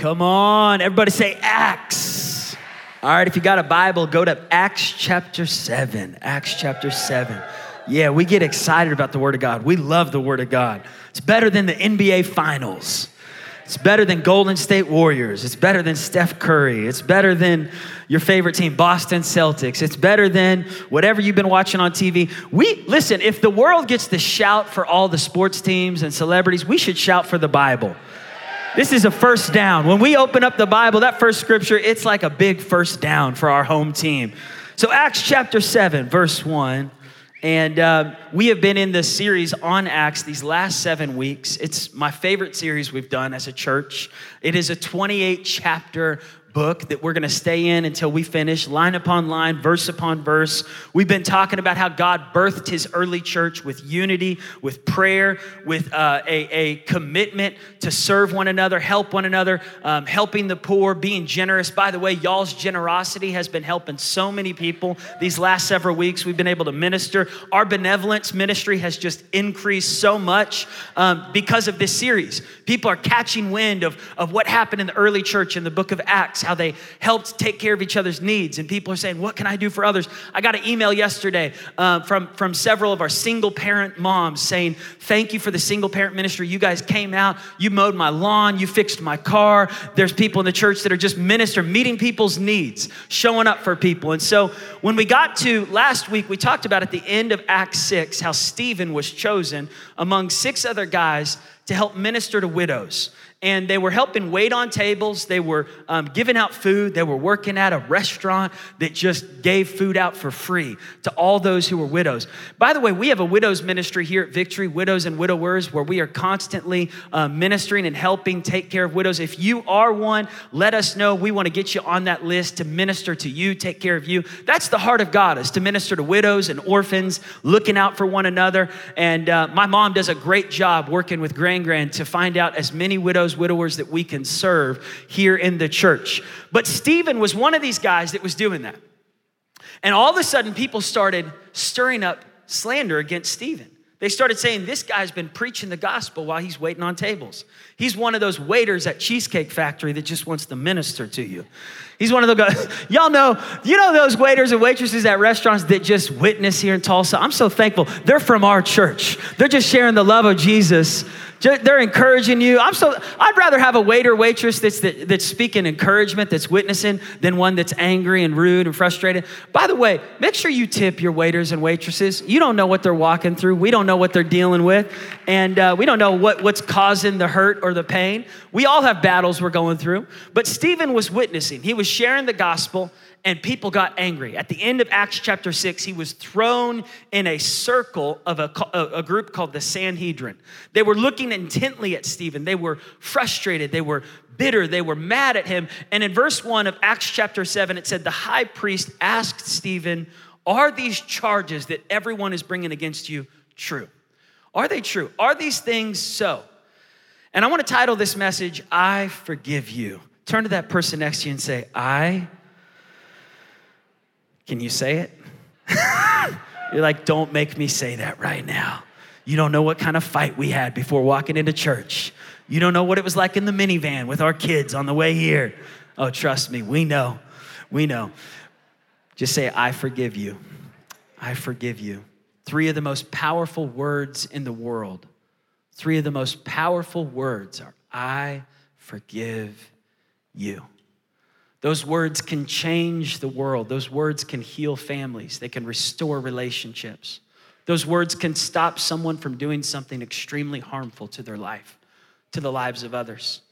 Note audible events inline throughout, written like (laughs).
Come on, everybody say Acts. All right, if you got a Bible, go to Acts chapter 7. Acts chapter 7. Yeah, we get excited about the Word of God. We love the Word of God. It's better than the NBA Finals. It's better than Golden State Warriors. It's better than Steph Curry. It's better than your favorite team, Boston Celtics. It's better than whatever you've been watching on TV. We listen, if the world gets to shout for all the sports teams and celebrities, we should shout for the Bible. This is a first down. When we open up the Bible, that first scripture, it's like a big first down for our home team. So, Acts chapter 7, verse 1. And uh, we have been in this series on Acts these last seven weeks. It's my favorite series we've done as a church. It is a 28 chapter book that we're going to stay in until we finish, line upon line, verse upon verse. We've been talking about how God birthed his early church with unity, with prayer, with uh, a, a, commitment to serve one another, help one another, um, helping the poor, being generous. By the way, y'all's generosity has been helping so many people these last several weeks. We've been able to minister. Our benevolence ministry has just increased so much um, because of this series. People are catching wind of, of what happened in the early church in the book of Acts how they helped take care of each other's needs. And people are saying, What can I do for others? I got an email yesterday uh, from, from several of our single parent moms saying, Thank you for the single parent ministry. You guys came out, you mowed my lawn, you fixed my car. There's people in the church that are just minister, meeting people's needs, showing up for people. And so when we got to last week, we talked about at the end of Acts 6 how Stephen was chosen among six other guys to help minister to widows and they were helping wait on tables. They were um, giving out food. They were working at a restaurant that just gave food out for free to all those who were widows. By the way, we have a widows ministry here at Victory, Widows and Widowers, where we are constantly uh, ministering and helping take care of widows. If you are one, let us know. We want to get you on that list to minister to you, take care of you. That's the heart of God, is to minister to widows and orphans, looking out for one another. And uh, my mom does a great job working with Grand Grand to find out as many widows those widowers that we can serve here in the church. But Stephen was one of these guys that was doing that. And all of a sudden, people started stirring up slander against Stephen. They started saying, This guy's been preaching the gospel while he's waiting on tables. He's one of those waiters at Cheesecake Factory that just wants to minister to you. He's one of the guys, (laughs) y'all know, you know those waiters and waitresses at restaurants that just witness here in Tulsa? I'm so thankful. They're from our church. They're just sharing the love of Jesus they're encouraging you. I'm so, I'd rather have a waiter, waitress that's, that, that's speaking encouragement, that's witnessing, than one that's angry and rude and frustrated. By the way, make sure you tip your waiters and waitresses. You don't know what they're walking through. We don't know what they're dealing with. And uh, we don't know what, what's causing the hurt or the pain. We all have battles we're going through. But Stephen was witnessing, he was sharing the gospel and people got angry. At the end of Acts chapter 6, he was thrown in a circle of a, a, group called the Sanhedrin. They were looking intently at Stephen. They were frustrated. They were bitter. They were mad at him. And in verse 1 of Acts chapter 7, it said, The high priest asked Stephen, Are these charges that everyone is bringing against you true? Are they true? Are these things so? And I want to title this message, I Forgive You. Turn to that person next to you and say, I can you say it? (laughs) You're like, don't make me say that right now. You don't know what kind of fight we had before walking into church. You don't know what it was like in the minivan with our kids on the way here. Oh, trust me, we know. We know. Just say, I forgive you. I forgive you. Three of the most powerful words in the world. Three of the most powerful words are, I forgive you. Those words can change the world. Those words can heal families. They can restore relationships. Those words can stop someone from doing something extremely harmful to their life, to the lives of others.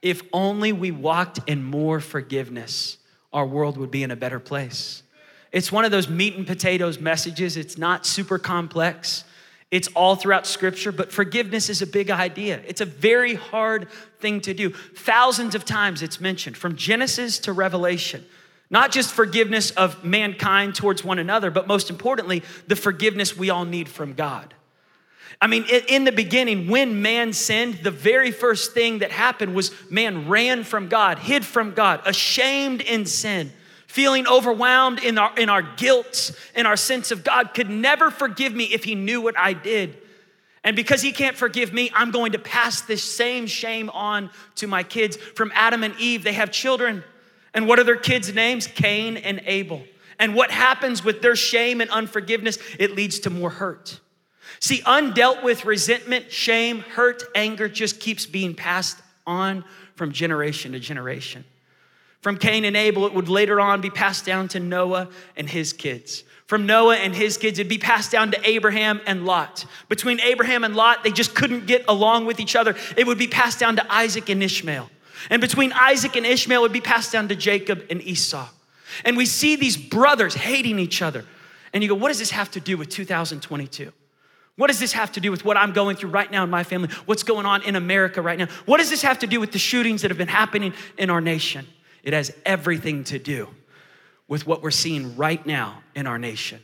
If only we walked in more forgiveness, our world would be in a better place. It's one of those meat and potatoes messages. It's not super complex. It's all throughout scripture, but forgiveness is a big idea. It's a very hard thing to do. Thousands of times it's mentioned from Genesis to Revelation. Not just forgiveness of mankind towards one another, but most importantly, the forgiveness we all need from God. I mean, in the beginning, when man sinned, the very first thing that happened was man ran from God, hid from God, ashamed in sin feeling overwhelmed in our, in our guilt in our sense of God could never forgive me if he knew what I did. And because he can't forgive me, I'm going to pass this same shame on to my kids. From Adam and Eve, they have children. And what are their kids' names? Cain and Abel. And what happens with their shame and unforgiveness? It leads to more hurt. See, undealt with resentment, shame, hurt, anger just keeps being passed on from generation to generation. From Cain and Abel, it would later on be passed down to Noah and his kids. From Noah and his kids, it'd be passed down to Abraham and Lot. Between Abraham and Lot, they just couldn't get along with each other. It would be passed down to Isaac and Ishmael. And between Isaac and Ishmael, it would be passed down to Jacob and Esau. And we see these brothers hating each other. And you go, what does this have to do with 2022? What does this have to do with what I'm going through right now in my family? What's going on in America right now? What does this have to do with the shootings that have been happening in our nation? It has everything to do with what we're seeing right now in our nation.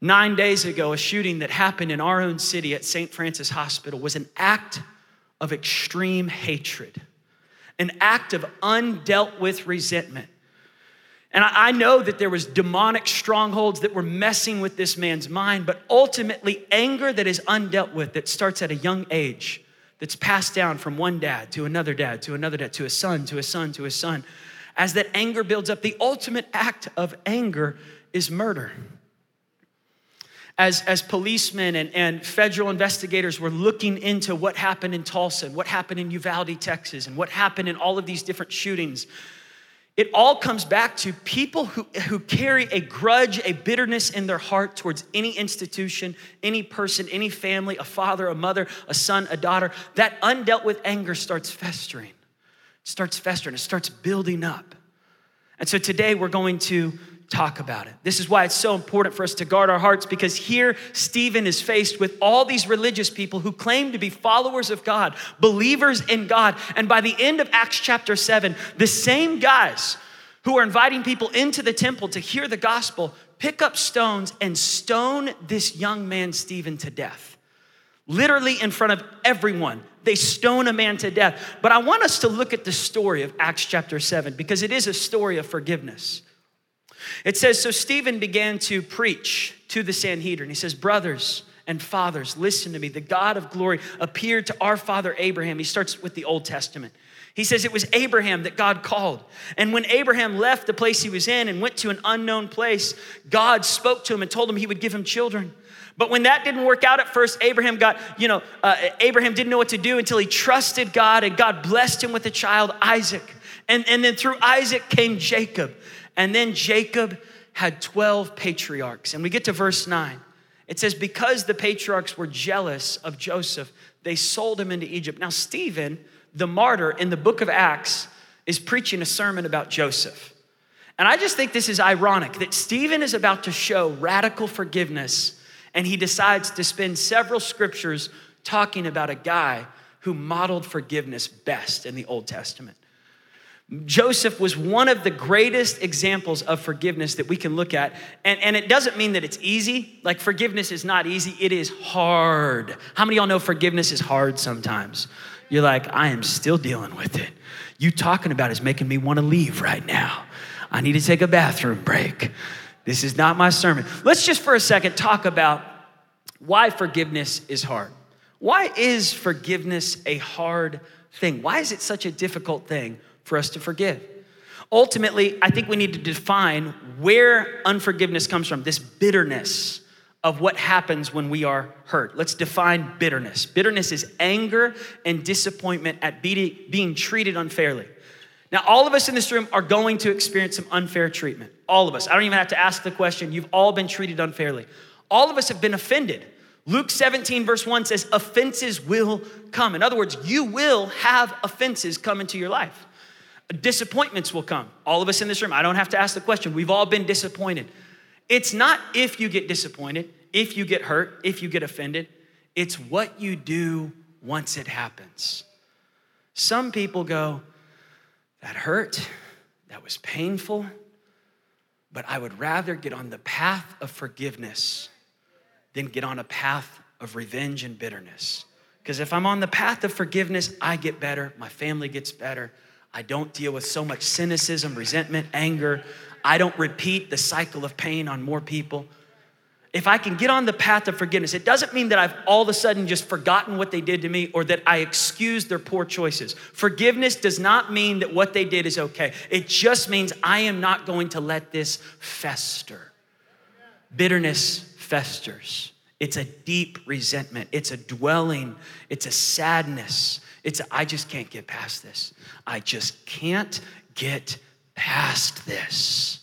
Nine days ago, a shooting that happened in our own city at St. Francis Hospital was an act of extreme hatred, an act of undealt with resentment. And I know that there was demonic strongholds that were messing with this man's mind, but ultimately anger that is undealt with, that starts at a young age, that's passed down from one dad to another dad to another dad to a son to a son to a son as that anger builds up, the ultimate act of anger is murder. As, as policemen and, and federal investigators were looking into what happened in Tulsa and what happened in Uvalde, Texas, and what happened in all of these different shootings, it all comes back to people who, who carry a grudge, a bitterness in their heart towards any institution, any person, any family, a father, a mother, a son, a daughter. That undealt with anger starts festering It starts festering, it starts building up. And so today we're going to talk about it. This is why it's so important for us to guard our hearts because here Stephen is faced with all these religious people who claim to be followers of God, believers in God. And by the end of Acts chapter 7, the same guys who are inviting people into the temple to hear the gospel pick up stones and stone this young man, Stephen, to death. Literally in front of everyone they stone a man to death. But I want us to look at the story of Acts chapter 7 because it is a story of forgiveness. It says, So Stephen began to preach to the Sanhedrin. He says, Brothers and fathers, listen to me. The God of glory appeared to our father Abraham. He starts with the Old Testament. He says it was Abraham that God called. And when Abraham left the place he was in and went to an unknown place, God spoke to him and told him he would give him children. But when that didn't work out at first, Abraham got, you know, uh, Abraham didn't know what to do until he trusted God and God blessed him with a child, Isaac. And, and then through Isaac came Jacob. And then Jacob had 12 patriarchs. And we get to verse 9. It says, Because the patriarchs were jealous of Joseph, they sold him into Egypt. Now, Stephen, the martyr in the book of Acts, is preaching a sermon about Joseph. And I just think this is ironic that Stephen is about to show radical forgiveness and he decides to spend several scriptures talking about a guy who modeled forgiveness best in the Old Testament. Joseph was one of the greatest examples of forgiveness that we can look at. And, and it doesn't mean that it's easy. Like, forgiveness is not easy, it is hard. How many y'all know forgiveness is hard sometimes? You're like, I am still dealing with it. You talking about is making me want to leave right now. I need to take a bathroom break. This is not my sermon. Let's just for a second talk about why forgiveness is hard. Why is forgiveness a hard thing? Why is it such a difficult thing for us to forgive? Ultimately, I think we need to define where unforgiveness comes from, this bitterness of what happens when we are hurt. Let's define bitterness. Bitterness is anger and disappointment at being treated unfairly. Now, all of us in this room are going to experience some unfair treatment. All of us. I don't even have to ask the question. You've all been treated unfairly. All of us have been offended. Luke 17, verse 1 says, offenses will come. In other words, you will have offenses come into your life. Disappointments will come. All of us in this room, I don't have to ask the question. We've all been disappointed. It's not if you get disappointed, if you get hurt, if you get offended. It's what you do once it happens. Some people go, that hurt, that was painful, but I would rather get on the path of forgiveness than get on a path of revenge and bitterness. Because if I'm on the path of forgiveness, I get better, my family gets better. I don't deal with so much cynicism, resentment, anger. I don't repeat the cycle of pain on more people. if I can get on the path of forgiveness, it doesn't mean that I've all of a sudden just forgotten what they did to me or that I excuse their poor choices. Forgiveness does not mean that what they did is okay. It just means I am not going to let this fester. Bitterness festers. It's a deep resentment. It's a dwelling. It's a sadness. It's I just can't get past this. I just can't get past this.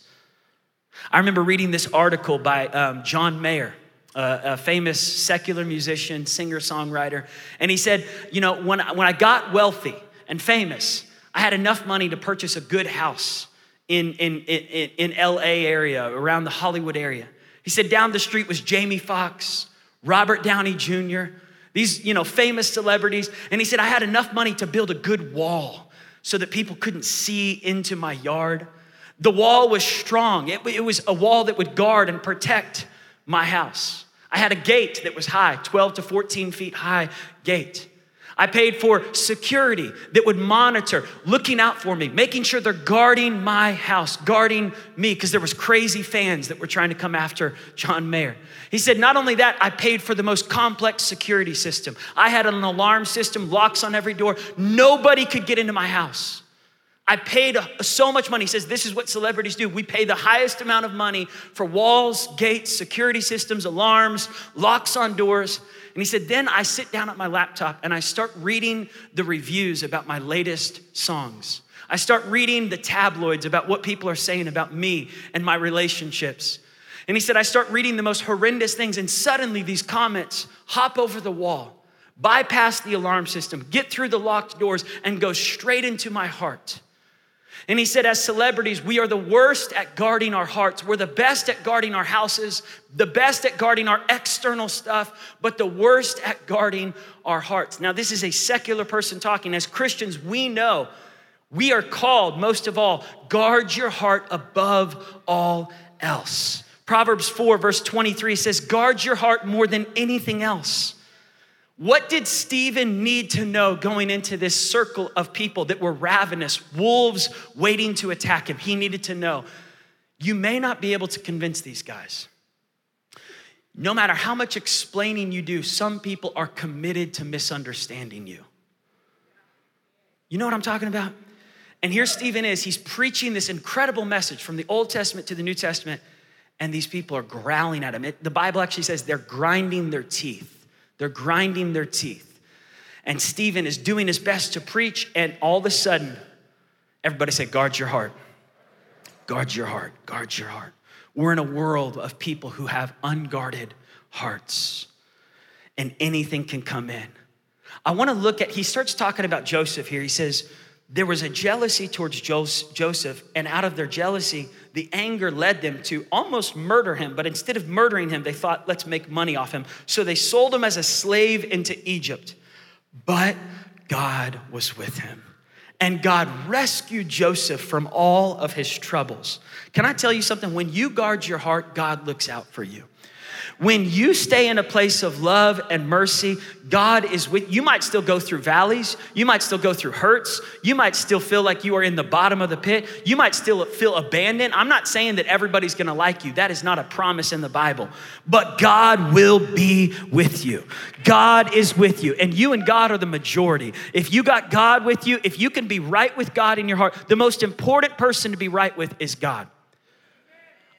I remember reading this article by um, John Mayer, a famous secular musician, singer, songwriter. And he said, You know, when I, when I got wealthy and famous, I had enough money to purchase a good house in, in, in, in LA area, around the Hollywood area. He said, Down the street was Jamie Foxx, Robert Downey Jr., these, you know, famous celebrities. And he said, I had enough money to build a good wall so that people couldn't see into my yard. The wall was strong, it, it was a wall that would guard and protect my house. I had a gate that was high, 12 to 14 feet high gate. I paid for security that would monitor, looking out for me, making sure they're guarding my house, guarding me, because there was crazy fans that were trying to come after John Mayer. He said, not only that, I paid for the most complex security system. I had an alarm system, locks on every door. Nobody could get into my house. I paid so much money. He says, This is what celebrities do. We pay the highest amount of money for walls, gates, security systems, alarms, locks on doors. And he said, Then I sit down at my laptop and I start reading the reviews about my latest songs. I start reading the tabloids about what people are saying about me and my relationships. And he said, I start reading the most horrendous things, and suddenly these comments hop over the wall, bypass the alarm system, get through the locked doors, and go straight into my heart. And he said, as celebrities, we are the worst at guarding our hearts. We're the best at guarding our houses, the best at guarding our external stuff, but the worst at guarding our hearts. Now, this is a secular person talking. As Christians, we know we are called, most of all, guard your heart above all else. Proverbs 4, verse 23 says, guard your heart more than anything else what did Stephen need to know going into this circle of people that were ravenous, wolves waiting to attack him? He needed to know you may not be able to convince these guys. No matter how much explaining you do, some people are committed to misunderstanding you. You know what I'm talking about? And here Stephen is, he's preaching this incredible message from the Old Testament to the New Testament, and these people are growling at him. It, the Bible actually says they're grinding their teeth. They're grinding their teeth. And Stephen is doing his best to preach, and all of a sudden, everybody said, Guard your heart. Guard your heart. Guard your heart. We're in a world of people who have unguarded hearts, and anything can come in. I want to look at, he starts talking about Joseph here. He says, There was a jealousy towards Joseph, and out of their jealousy, the anger led them to almost murder him, but instead of murdering him, they thought, let's make money off him. So they sold him as a slave into Egypt. But God was with him. And God rescued Joseph from all of his troubles. Can I tell you something? When you guard your heart, God looks out for you. When you stay in a place of love and mercy, God is with you. You might still go through valleys, you might still go through hurts, you might still feel like you are in the bottom of the pit, you might still feel abandoned. I'm not saying that everybody's gonna like you, that is not a promise in the Bible, but God will be with you. God is with you, and you and God are the majority. If you got God with you, if you can be right with God in your heart, the most important person to be right with is God.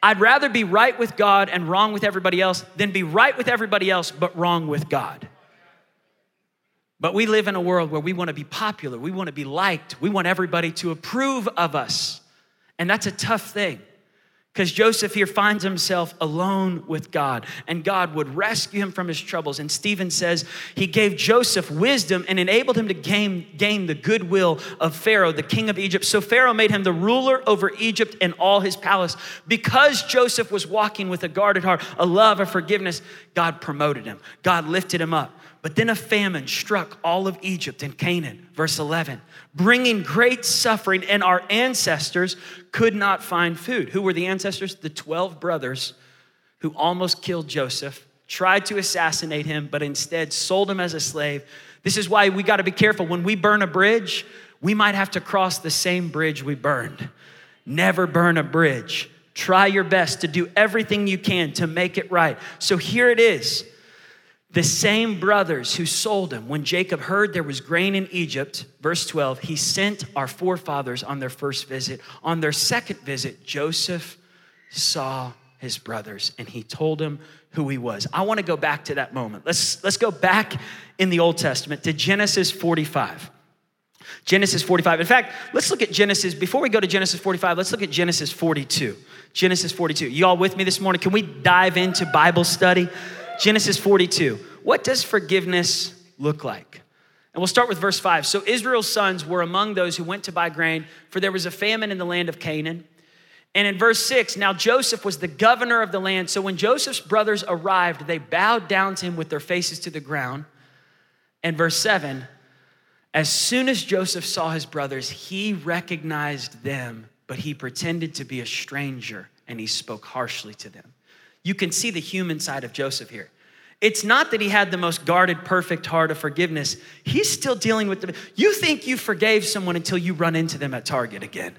I'd rather be right with God and wrong with everybody else than be right with everybody else but wrong with God. But we live in a world where we want to be popular, we want to be liked, we want everybody to approve of us. And that's a tough thing. Because Joseph here finds himself alone with God, and God would rescue him from his troubles. And Stephen says he gave Joseph wisdom and enabled him to gain, gain the goodwill of Pharaoh, the king of Egypt. So Pharaoh made him the ruler over Egypt and all his palace. Because Joseph was walking with a guarded heart, a love of forgiveness, God promoted him, God lifted him up. But then a famine struck all of Egypt and Canaan, verse 11, bringing great suffering, and our ancestors could not find food. Who were the ancestors? The 12 brothers who almost killed Joseph, tried to assassinate him, but instead sold him as a slave. This is why we got to be careful. When we burn a bridge, we might have to cross the same bridge we burned. Never burn a bridge Try your best to do everything you can to make it right. So here it is. The same brothers who sold him, when Jacob heard there was grain in Egypt, verse 12, he sent our forefathers on their first visit. On their second visit, Joseph saw his brothers and he told them who he was. I want to go back to that moment. Let's, let's go back in the Old Testament to Genesis 45. Genesis 45. In fact, let's look at Genesis. Before we go to Genesis 45, let's look at Genesis 42. Genesis 42. You all with me this morning? Can we dive into Bible study? Genesis 42. What does forgiveness look like? And we'll start with verse 5. So Israel's sons were among those who went to buy grain, for there was a famine in the land of Canaan. And in verse 6, now Joseph was the governor of the land. So when Joseph's brothers arrived, they bowed down to him with their faces to the ground. And verse 7, as soon as Joseph saw his brothers, he recognized them, but he pretended to be a stranger and he spoke harshly to them. You can see the human side of Joseph here. It's not that he had the most guarded, perfect heart of forgiveness. He's still dealing with the. You think you forgave someone until you run into them at Target again.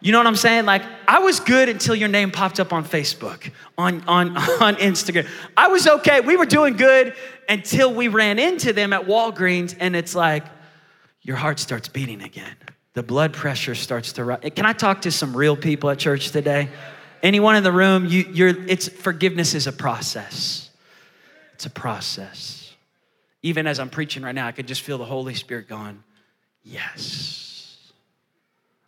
You know what I'm saying? Like, I was good until your name popped up on Facebook, on, on, (laughs) on Instagram. I was okay. We were doing good until we ran into them at Walgreens, and it's like, your heart starts beating again. The blood pressure starts to rise. Can I talk to some real people at church today? Anyone in the room, you, you're, it's forgiveness is a process. It's a process. Even as I'm preaching right now, I could just feel the Holy Spirit going, Yes.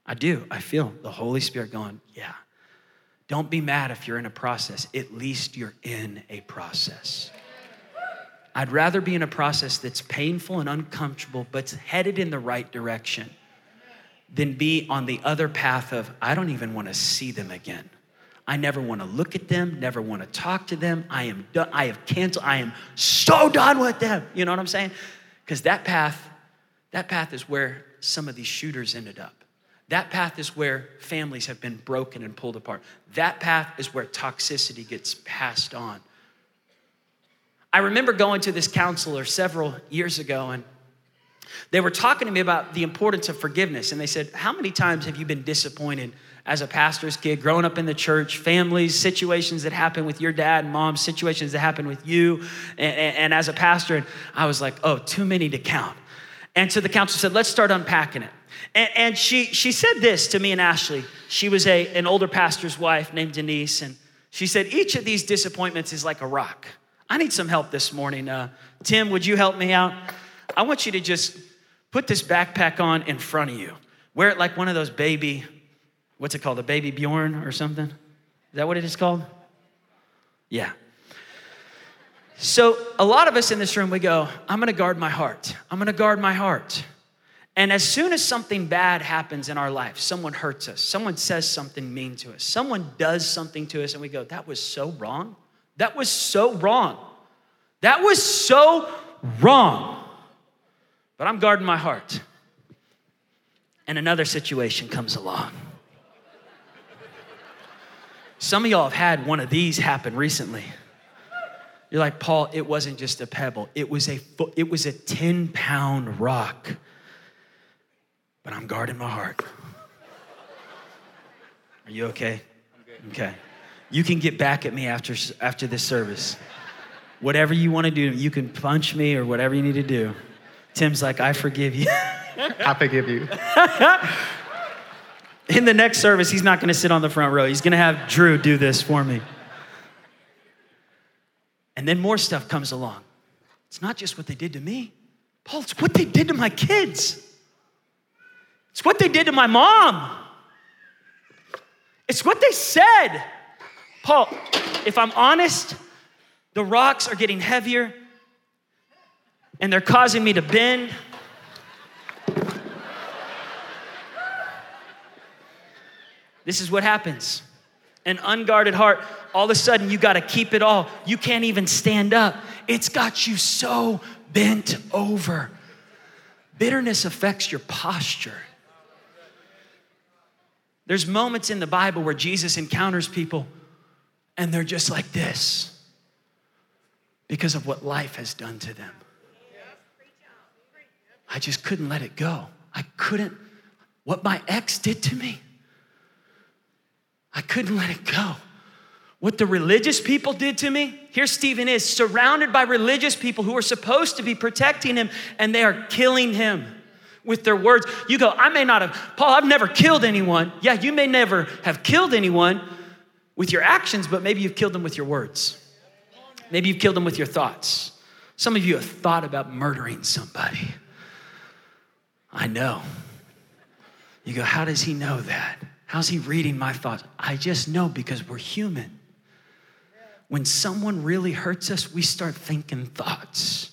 I do. I feel the Holy Spirit going, Yeah. Don't be mad if you're in a process. At least you're in a process. I'd rather be in a process that's painful and uncomfortable, but headed in the right direction, than be on the other path of, I don't even want to see them again. I never want to look at them, never want to talk to them. I am done. I have canceled. I am so done with them. You know what I'm saying? Because that path, that path is where some of these shooters ended up. That path is where families have been broken and pulled apart. That path is where toxicity gets passed on. I remember going to this counselor several years ago, and they were talking to me about the importance of forgiveness. And they said, How many times have you been disappointed as a pastor's kid, growing up in the church, families, situations that happen with your dad and mom, situations that happen with you, and, and, and as a pastor. And I was like, oh, too many to count. And so the counselor said, let's start unpacking it. And, and she, she said this to me and Ashley. She was a, an older pastor's wife named Denise. And she said, each of these disappointments is like a rock. I need some help this morning. Uh, Tim, would you help me out? I want you to just put this backpack on in front of you. Wear it like one of those baby what's it called? A baby Bjorn or something? Is that what it is called? Yeah. So, a lot of us in this room, we go, I'm gonna guard my heart. I'm gonna guard my heart. And as soon as something bad happens in our life, someone hurts us, someone says something mean to us, someone does something to us, and we go, that was so wrong. That was so wrong. That was so wrong. But I'm guarding my heart. And another situation comes along. Some of y'all have had one of these happen recently. You're like, Paul, it wasn't just a pebble. It was a it was a 10 pound rock. But I'm guarding my heart. Are you okay? Okay. You can get back at me after after this service. Whatever you want to do, you can punch me or whatever you need to do. Tim's like, I forgive you. (laughs) I forgive you. (laughs) In the next service, he's not going to sit on the front row. He's going to have Drew do this for me. And then more stuff comes along. It's not just what they did to me, Paul, it's what they did to my kids. It's what they did to my mom. It's what they said. Paul, if I'm honest, the rocks are getting heavier and they're causing me to bend. This is what happens. An unguarded heart, all of a sudden you got to keep it all. You can't even stand up. It's got you so bent over. Bitterness affects your posture. There's moments in the Bible where Jesus encounters people and they're just like this because of what life has done to them. I just couldn't let it go. I couldn't, what my ex did to me. I couldn't let it go. What the religious people did to me, here Stephen is surrounded by religious people who are supposed to be protecting him, and they are killing him with their words. You go, I may not have, Paul, I've never killed anyone. Yeah, you may never have killed anyone with your actions, but maybe you've killed them with your words. Maybe you've killed them with your thoughts. Some of you have thought about murdering somebody. I know. You go, how does he know that? How's he reading my thoughts? I just know because we're human when someone really hurts us, we start thinking thoughts.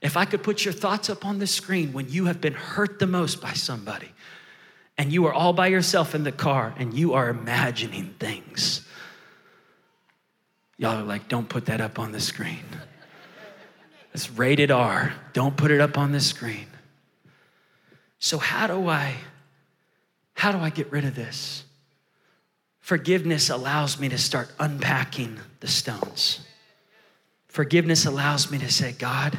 If I could put your thoughts up on the screen when you have been hurt the most by somebody, and you are all by yourself in the car and you are imagining things. Y'all are like, don't put that up on the screen. It's rated R. Don't put it up on the screen. So how do I how do I get rid of this? Forgiveness allows me to start unpacking the stones. Forgiveness allows me to say, God,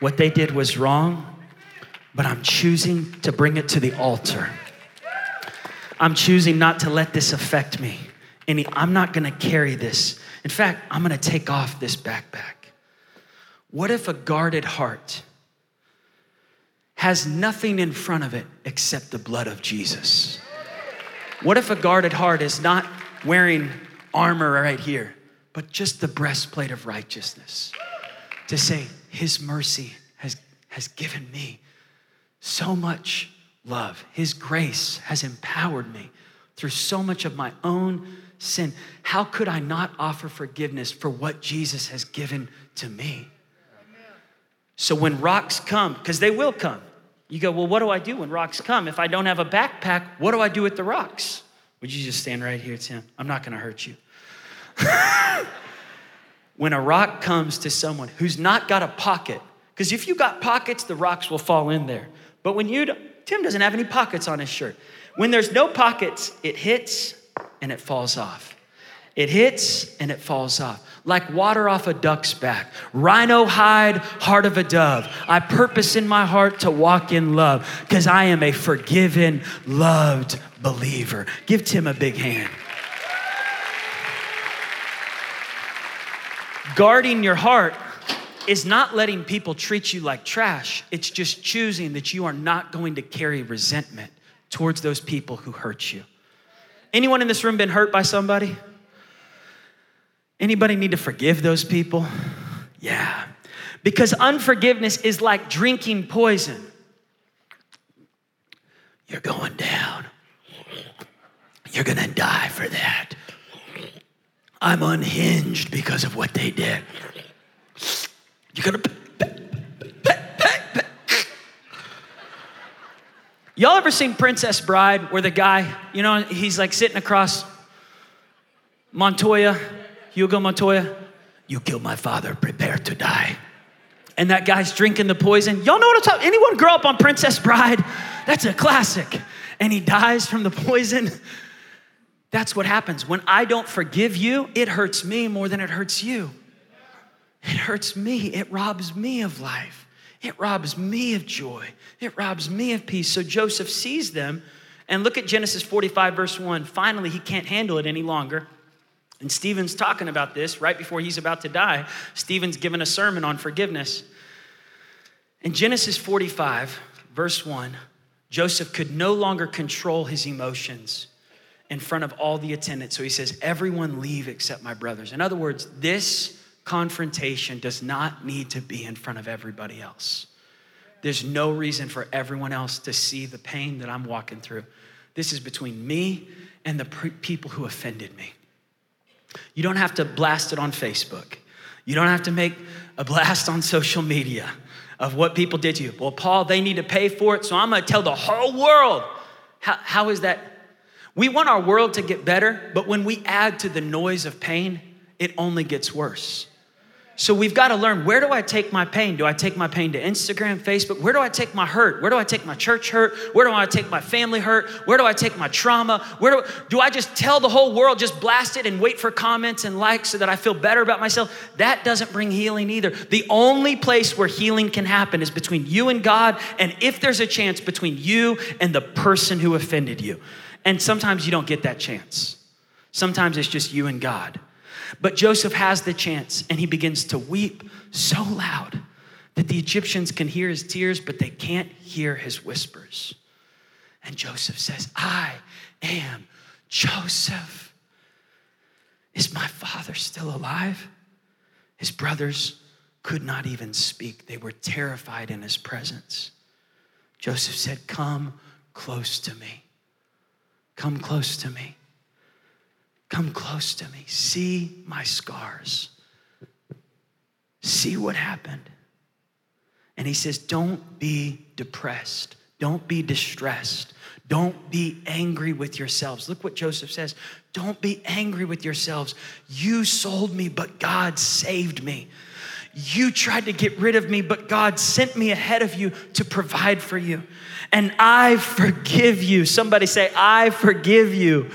what they did was wrong, but I'm choosing to bring it to the altar. I'm choosing not to let this affect me. Any, I'm not gonna carry this. In fact, I'm gonna take off this backpack. What if a guarded heart has nothing in front of it except the blood of Jesus? What if a guarded heart is not wearing armor right here, but just the breastplate of righteousness? To say, His mercy has, has given me so much love. His grace has empowered me through so much of my own sin. How could I not offer forgiveness for what Jesus has given to me? So when rocks come, because they will come, you go, well, what do I do when rocks come? If I don't have a backpack, what do I do with the rocks? Would you just stand right here, Tim? I'm not gonna hurt you. (laughs) when a rock comes to someone who's not got a pocket, because if you got pockets, the rocks will fall in there. But when you, Tim doesn't have any pockets on his shirt. When there's no pockets, it hits and it falls off. It hits and it falls off like water off a duck's back. Rhino hide, heart of a dove. I purpose in my heart to walk in love because I am a forgiven, loved believer. Give Tim a big hand. Guarding your heart is not letting people treat you like trash. It's just choosing that you are not going to carry resentment towards those people who hurt you. Anyone in this room been hurt by somebody? Anybody need to forgive those people? Yeah. Because unforgiveness is like drinking poison. You're going down. You're going to die for that. I'm unhinged because of what they did. You're going to Y'all ever seen Princess Bride where the guy, you know, he's like sitting across Montoya Hugo Montoya, you killed my father, prepare to die. And that guy's drinking the poison. Y'all know what I'm talking Anyone grow up on Princess Bride? That's a classic. And he dies from the poison. That's what happens. When I don't forgive you, it hurts me more than it hurts you. It hurts me. It robs me of life. It robs me of joy. It robs me of peace. So Joseph sees them. And look at Genesis 45, verse 1. Finally, he can't handle it any longer. And Stephen's talking about this right before he's about to die. Stephen's given a sermon on forgiveness. In Genesis 45, verse 1, Joseph could no longer control his emotions in front of all the attendants. So he says, Everyone leave except my brothers. In other words, this confrontation does not need to be in front of everybody else. There's no reason for everyone else to see the pain that I'm walking through. This is between me and the people who offended me. You don't have to blast it on Facebook. You don't have to make a blast on social media of what people did to you. Well, Paul, they need to pay for it, so I'm gonna tell the whole world. How, how is that? We want our world to get better, but when we add to the noise of pain, it only gets worse. So we've got to learn where do I take my pain? Do I take my pain to Instagram, Facebook? Where do I take my hurt? Where do I take my church hurt? Where do I take my family hurt? Where do I take my trauma? Where do, do I just tell the whole world, just blast it and wait for comments and likes so that I feel better about myself? That doesn't bring healing either. The only place where healing can happen is between you and God, and if there's a chance, between you and the person who offended you. And sometimes you don't get that chance. Sometimes it's just you and God. But Joseph has the chance and he begins to weep so loud that the Egyptians can hear his tears, but they can't hear his whispers. And Joseph says, I am Joseph. Is my father still alive? His brothers could not even speak, they were terrified in his presence. Joseph said, Come close to me. Come close to me. Come close to me. See my scars. See what happened. And he says, Don't be depressed. Don't be distressed. Don't be angry with yourselves. Look what Joseph says. Don't be angry with yourselves. You sold me, but God saved me. You tried to get rid of me, but God sent me ahead of you to provide for you. And I forgive you. Somebody say, I forgive you.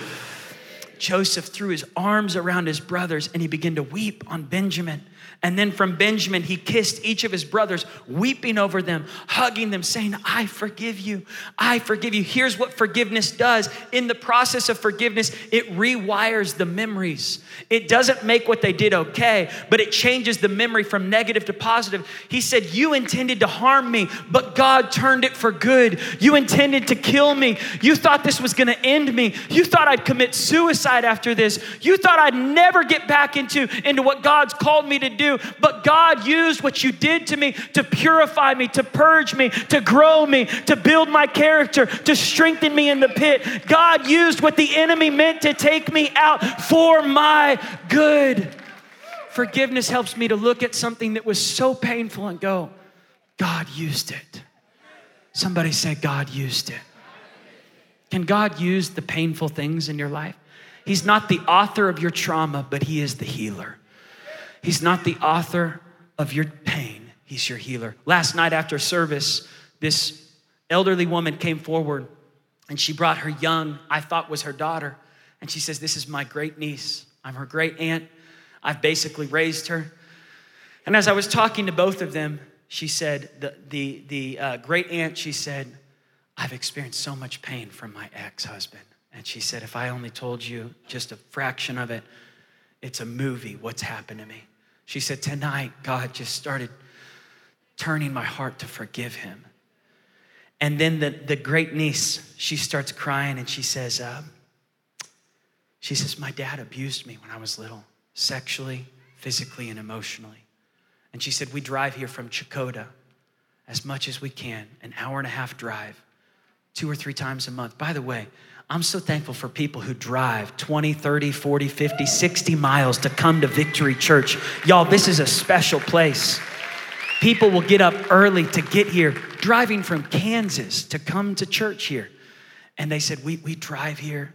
Joseph threw his arms around his brothers and he began to weep on Benjamin. And then from Benjamin, he kissed each of his brothers, weeping over them, hugging them, saying, I forgive you. I forgive you. Here's what forgiveness does. In the process of forgiveness, it rewires the memories. It doesn't make what they did okay, but it changes the memory from negative to positive. He said, You intended to harm me, but God turned it for good. You intended to kill me. You thought this was going to end me. You thought I'd commit suicide after this. You thought I'd never get back into, into what God's called me to do but God used what you did to me to purify me, to purge me, to grow me, to build my character, to strengthen me in the pit. God used what the enemy meant to take me out for my good. Forgiveness helps me to look at something that was so painful and go, God used it. Somebody say, God used it. Can God use the painful things in your life? He's not the author of your trauma, but He is the healer. He's not the author of your pain, He's your healer. Last night after service, this elderly woman came forward and she brought her young, I thought was her daughter. And she says, This is my great niece. I'm her great aunt. I've basically raised her. And as I was talking to both of them, she said, The, the, the uh, great aunt, she said, I've experienced so much pain from my ex husband. And she said, If I only told you just a fraction of it, it's a movie, what's happened to me. She said, Tonight, God just started turning my heart to forgive him. And then the, the great niece, she starts crying and she says, um, she says, My dad abused me when I was little, sexually, physically, and emotionally. And she said, We drive here from Checotah as much as we can, an hour and a half drive, two or three times a month. By the way, I'm so thankful for people who drive 20, 30, 40, 50, 60 miles to come to Victory Church. Y'all, this is a special place. People will get up early to get here, driving from Kansas to come to church here. And they said, We, we drive here.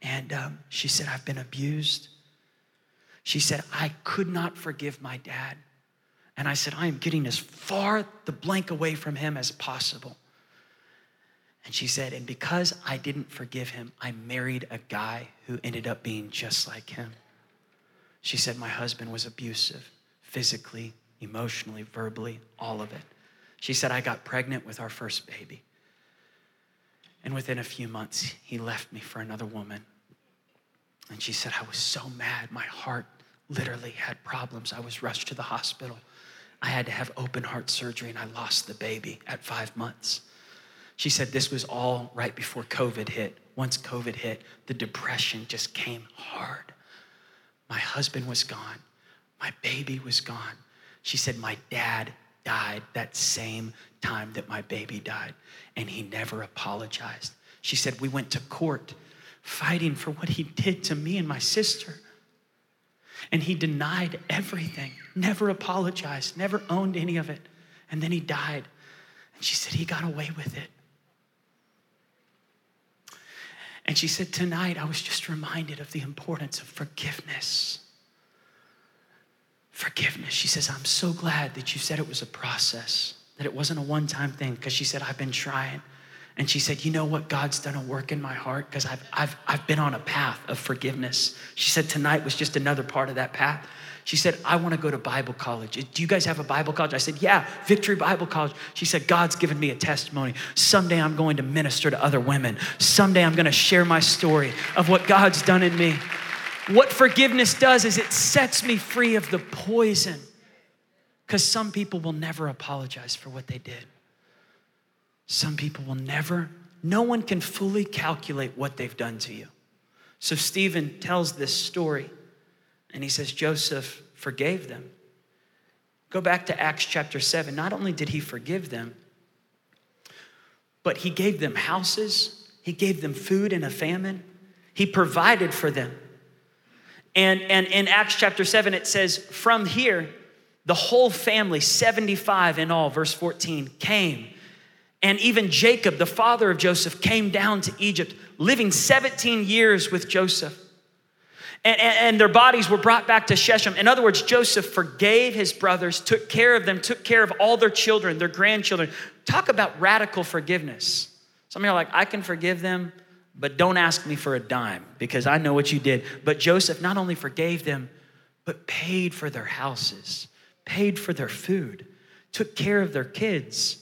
And um, she said, I've been abused. She said, I could not forgive my dad. And I said, I am getting as far the blank away from him as possible. And she said, And because I didn't forgive him, I married a guy who ended up being just like him. She said, My husband was abusive, physically, emotionally, verbally, all of it. She said, I got pregnant with our first baby. And within a few months, he left me for another woman. And she said, I was so mad. My heart literally had problems. I was rushed to the hospital. I had to have open heart surgery and I lost the baby at five months. She said this was all right before COVID hit. Once COVID hit, the depression just came hard. My husband was gone. My baby was gone. She said, My dad died that same time that my baby died, and he never apologized. She said, We went to court fighting for what he did to me and my sister. And he denied everything, never apologized, never owned any of it. And then he died. And she said, He got away with it. And she said, Tonight I was just reminded of the importance of forgiveness. Forgiveness. She says, I'm so glad that you said it was a process, that it wasn't a one time thing, because she said, I've been trying. And she said, You know what? God's done a work in my heart because I've, I've, I've been on a path of forgiveness. She said, Tonight was just another part of that path. She said, I want to go to Bible college. Do you guys have a Bible college? I said, Yeah, Victory Bible College. She said, God's given me a testimony. Someday I'm going to minister to other women. Someday I'm going to share my story of what God's done in me. What forgiveness does is it sets me free of the poison. Because some people will never apologize for what they did. Some people will never, no one can fully calculate what they've done to you. So Stephen tells this story and he says, Joseph forgave them. Go back to Acts chapter 7. Not only did he forgive them, but he gave them houses, he gave them food in a famine, he provided for them. And, and in Acts chapter 7, it says, From here, the whole family, 75 in all, verse 14, came. And even Jacob, the father of Joseph, came down to Egypt, living 17 years with Joseph. And, and, and, their bodies were brought back to Shechem. In other words, Joseph forgave his brothers, took care of them, took care of all their children, their grandchildren. Talk about radical forgiveness. Some of you are like, I can forgive them, but don't ask me for a dime because I know what you did. But Joseph not only forgave them, but paid for their houses, paid for their food, took care of their kids.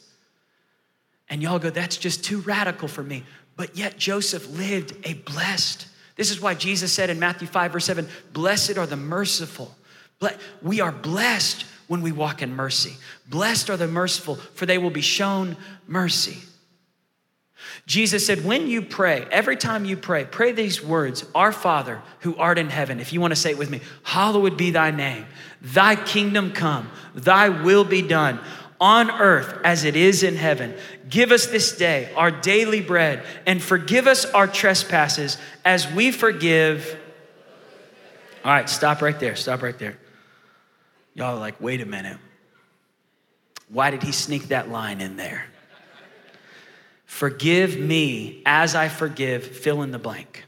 And y'all go, that's just too radical for me. But yet Joseph lived a blessed. This is why Jesus said in Matthew 5, verse 7, Blessed are the merciful. We are blessed when we walk in mercy. Blessed are the merciful, for they will be shown mercy. Jesus said, when you pray, every time you pray, pray these words Our Father who art in heaven. If you want to say it with me, hallowed be thy name. Thy kingdom come, thy will be done on earth as it is in heaven. Give us this day our daily bread and forgive us our trespasses as we forgive. All right, stop right there. Stop right there. Y'all are like, wait a minute. Why did he sneak that line in there? Forgive me as I forgive, fill in the blank.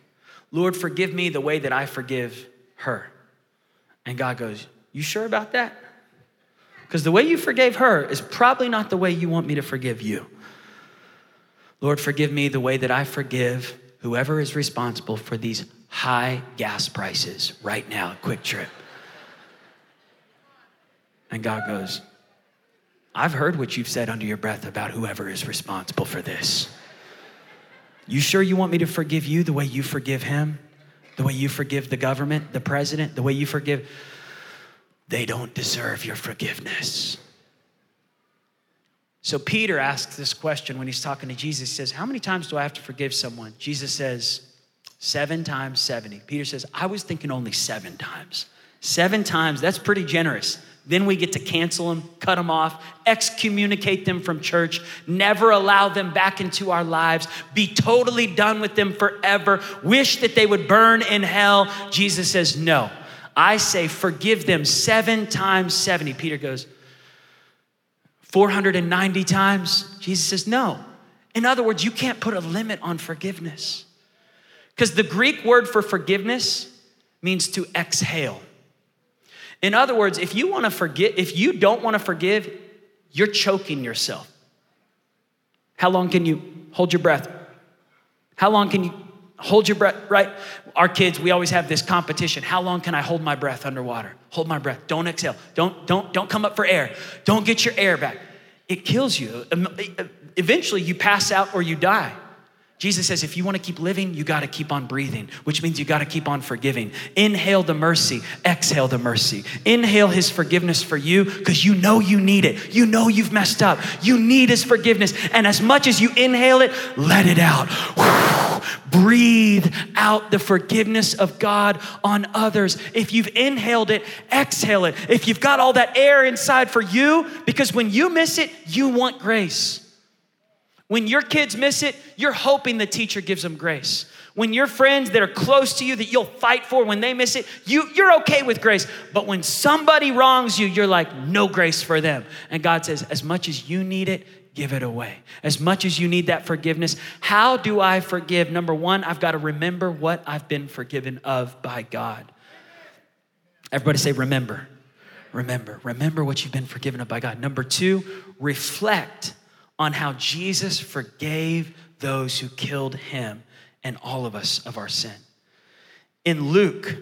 Lord, forgive me the way that I forgive her. And God goes, You sure about that? Because the way you forgave her is probably not the way you want me to forgive you. Lord, forgive me the way that I forgive whoever is responsible for these high gas prices right now QuikTrip. And God goes, I've heard what you've said under your breath about whoever is responsible for this. You sure you want me to forgive you the way you forgive him? The way you forgive the government, the president, the way you forgive? They don't deserve your forgiveness. So Peter asks this question when he's talking to Jesus. He says, How many times do I have to forgive someone? Jesus says, Seven times 70. Peter says, I was thinking only seven times. Seven times, that's pretty generous. Then we get to cancel them, cut them off, excommunicate them from church, never allow them back into our lives, be totally done with them forever, wish that they would burn in hell. Jesus says, No. I say, forgive them seven times 70. Peter goes, 490 times? Jesus says, no. In other words, you can't put a limit on forgiveness. Because the Greek word for forgiveness means to exhale. In other words, if you want to forget, if you don't want to forgive, you're choking yourself. How long can you hold your breath? How long can you hold your breath, right? Our kids, we always have this competition. How long can I hold my breath underwater? Hold my breath. Don't exhale. Don't don't don't come up for air. Don't get your air back. It kills you. Eventually you pass out or you die. Jesus says, if you want to keep living, you got to keep on breathing, which means you got to keep on forgiving. Inhale the mercy, exhale the mercy. Inhale his forgiveness for you because you know you need it. You know you've messed up. You need his forgiveness. And as much as you inhale it, let it out. Breathe out the forgiveness of God on others. If you've inhaled it, exhale it. If you've got all that air inside for you, because when you miss it, you want grace. When your kids miss it, you're hoping the teacher gives them grace. When your friends that are close to you that you'll fight for, when they miss it, you, you're okay with grace. But when somebody wrongs you, you're like, no grace for them. And God says, as much as you need it, give it away. As much as you need that forgiveness, how do I forgive? Number one, I've got to remember what I've been forgiven of by God. Everybody say, remember. Remember. Remember what you've been forgiven of by God. Number two, reflect on how Jesus forgave those who killed him and all of us of our sin. In Luke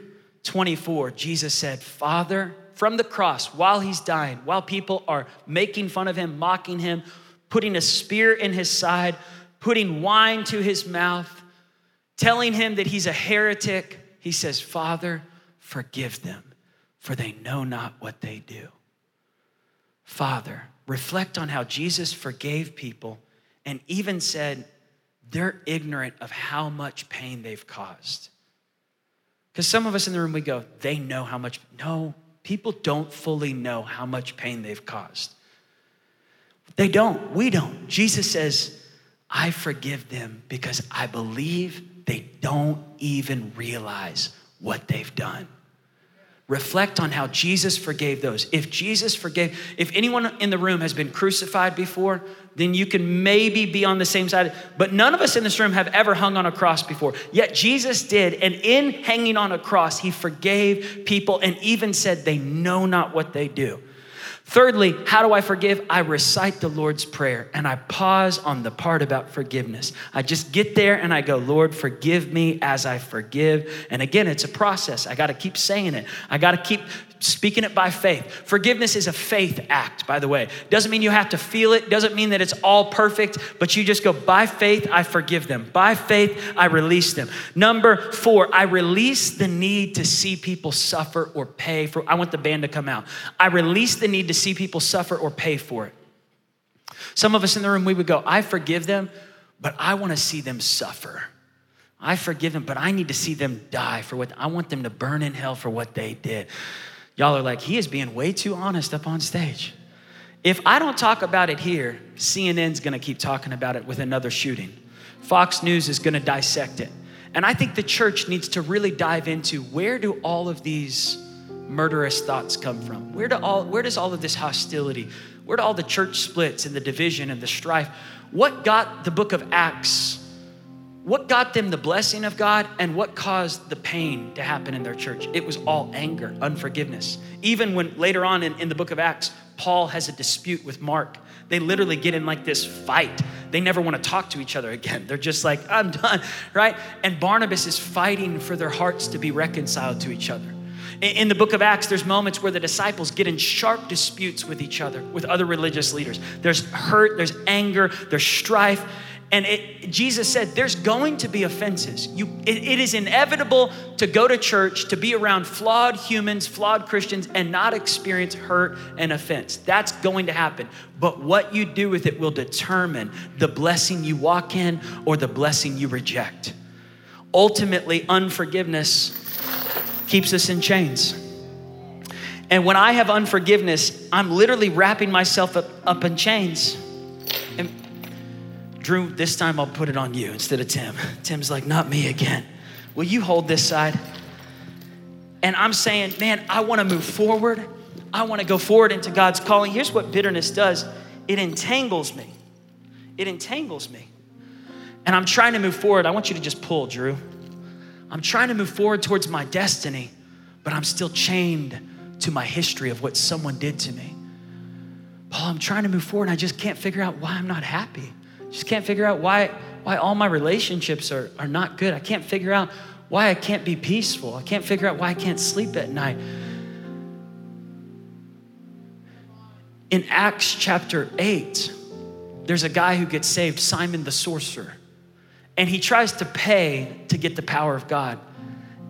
24, Jesus said, Father, from the cross, while he's dying, while people are making fun of him, mocking him, putting a spear in his side, putting wine to his mouth, telling him that he's a heretic, He says, Father, forgive them, for they know not what they do. Father, reflect on how Jesus forgave people and even said they're ignorant of how much pain they've caused. Because some of us in the room, we go, they know how much. No, people don't fully know how much pain they've caused. They don't. We don't. Jesus says, I forgive them because I believe they don't even realize what they've done. Reflect on how Jesus forgave those. If Jesus forgave, if anyone in the room has been crucified before, then you can maybe be on the same side. But none of us in this room have ever hung on a cross before. Yet Jesus did. And in hanging on a cross, he forgave people and even said, They know not what they do. Thirdly, how do I forgive? I recite the Lord's Prayer and I pause on the part about forgiveness. I just get there and I go, Lord, forgive me as I forgive. And again, it's a process. I got to keep saying it. I got to keep speaking it by faith. Forgiveness is a faith act, by the way. Doesn't mean you have to feel it, doesn't mean that it's all perfect, but you just go, by faith, I forgive them. By faith, I release them. Number four, I release the need to see people suffer or pay for. I want the band to come out. I release the need to see people suffer or pay for it. Some of us in the room, we would go, I forgive them, but I want to see them suffer. I forgive them, but I need to see them die for what I want them to burn in hell for what they did. Y'all are like, he is being way too honest up on stage. If I don't talk about it here, CNN's gonna keep talking about it with another shooting. Fox News is gonna dissect it. And I think the church needs to really dive into where do all of these murderous thoughts come from? Where, do all, where does all of this hostility, where do all the church splits and the division and the strife, what got the book of Acts what got them the blessing of God and what caused the pain to happen in their church? It was all anger, unforgiveness. Even when later on in, in the book of Acts, Paul has a dispute with Mark. They literally get in like this fight. They never want to talk to each other again. They're just like, I'm done, (laughs) right? And Barnabas is fighting for their hearts to be reconciled to each other. In the book of Acts, there's moments where the disciples get in sharp disputes with each other, with other religious leaders. There's hurt, there's anger, there's strife. And it, Jesus said, there's going to be offenses. You, it, it is inevitable to go to church, to be around flawed humans, flawed Christians, and not experience hurt and offense. That's going to happen. But what you do with it will determine the blessing you walk in or the blessing you reject. Ultimately, unforgiveness keeps us in chains. And when I have unforgiveness, I'm literally wrapping myself up, up in chains. And Drew, this time I'll put it on you instead of Tim. Tim's like, not me again. Will you hold this side? And I'm saying, man, I want to move forward. I want to go forward into God's calling. Here's what bitterness does it entangles me. It entangles me. And I'm trying to move forward. I want you to just pull, Drew. I'm trying to move forward towards my destiny, but I'm still chained to my history of what someone did to me. Paul, I'm trying to move forward. And I just can't figure out why I'm not happy. Just can't figure out why, why all my relationships are, are not good. I can't figure out why I can't be peaceful. I can't figure out why I can't sleep at night. In Acts chapter 8, there's a guy who gets saved, Simon the sorcerer. And he tries to pay to get the power of God.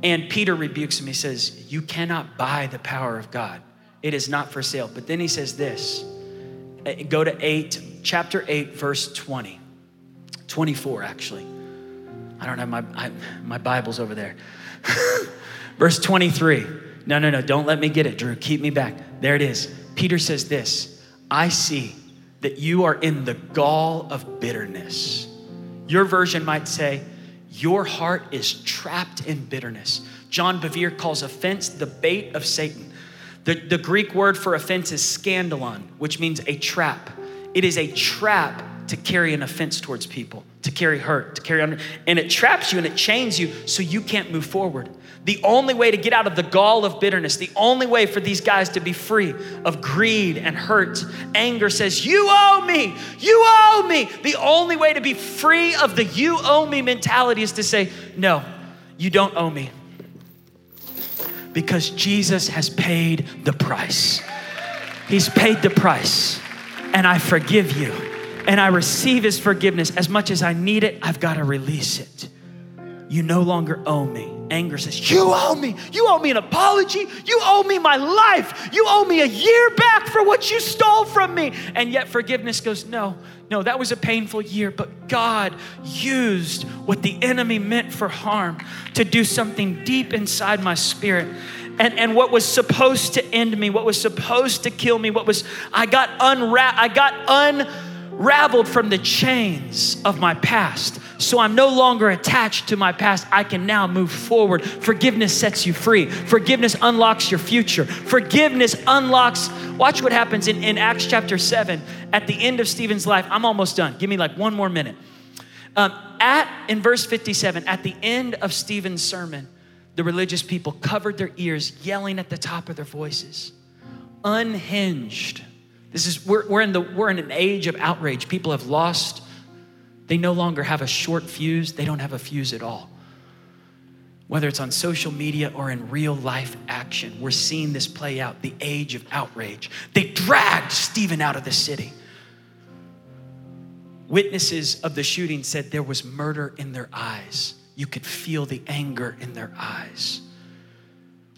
And Peter rebukes him. He says, You cannot buy the power of God, it is not for sale. But then he says this eh, go to 8, chapter 8, verse 20. 24, actually. I don't have my, I, my Bible's over there. (laughs) verse 23. No, no, no, don't let me get it, Drew. Keep me back. There it is. Peter says this I see that you are in the gall of bitterness. Your version might say, Your heart is trapped in bitterness. John Bevere calls offense the bait of Satan. The, the Greek word for offense is scandalon, which means a trap. It is a trap to carry an offense towards people, to carry hurt, to carry on, and it traps you and it chains you so you can't move forward. The only way to get out of the gall of bitterness, the only way for these guys to be free of greed and hurt, anger says, You owe me, you owe me. The only way to be free of the you owe me mentality is to say, No, you don't owe me. Because Jesus has paid the price. He's paid the price and I forgive you and I receive his forgiveness as much as I need it, I've got to release it. You no longer owe me. Anger says, You owe me. You owe me an apology. You owe me my life. You owe me a year back for what you stole from me. And yet forgiveness goes, No, no, that was a painful year, but God used what the enemy meant for harm to do something deep inside my spirit. And, and what was supposed to end me, what was supposed to kill me, what was, I got unwrapped, I got unraveled from the chains of my past. So I'm no longer attached to my past. I can now move forward. Forgiveness sets you free. Forgiveness unlocks your future. Forgiveness unlocks, watch what happens in, in Acts chapter 7 at the end of Stephen's life. I'm almost done. Give me like one more minute. Um, at in verse 57, at the end of Stephen's sermon, the religious people covered their ears, yelling at the top of their voices, unhinged. This is we're, we're in the we're in an age of outrage. People have lost. They no longer have a short fuse. They don't have a fuse at all. Whether it's on social media or in real life action, we're seeing this play out. The age of outrage. They dragged Stephen out of the city. Witnesses of the shooting said there was murder in their eyes. You could feel the anger in their eyes.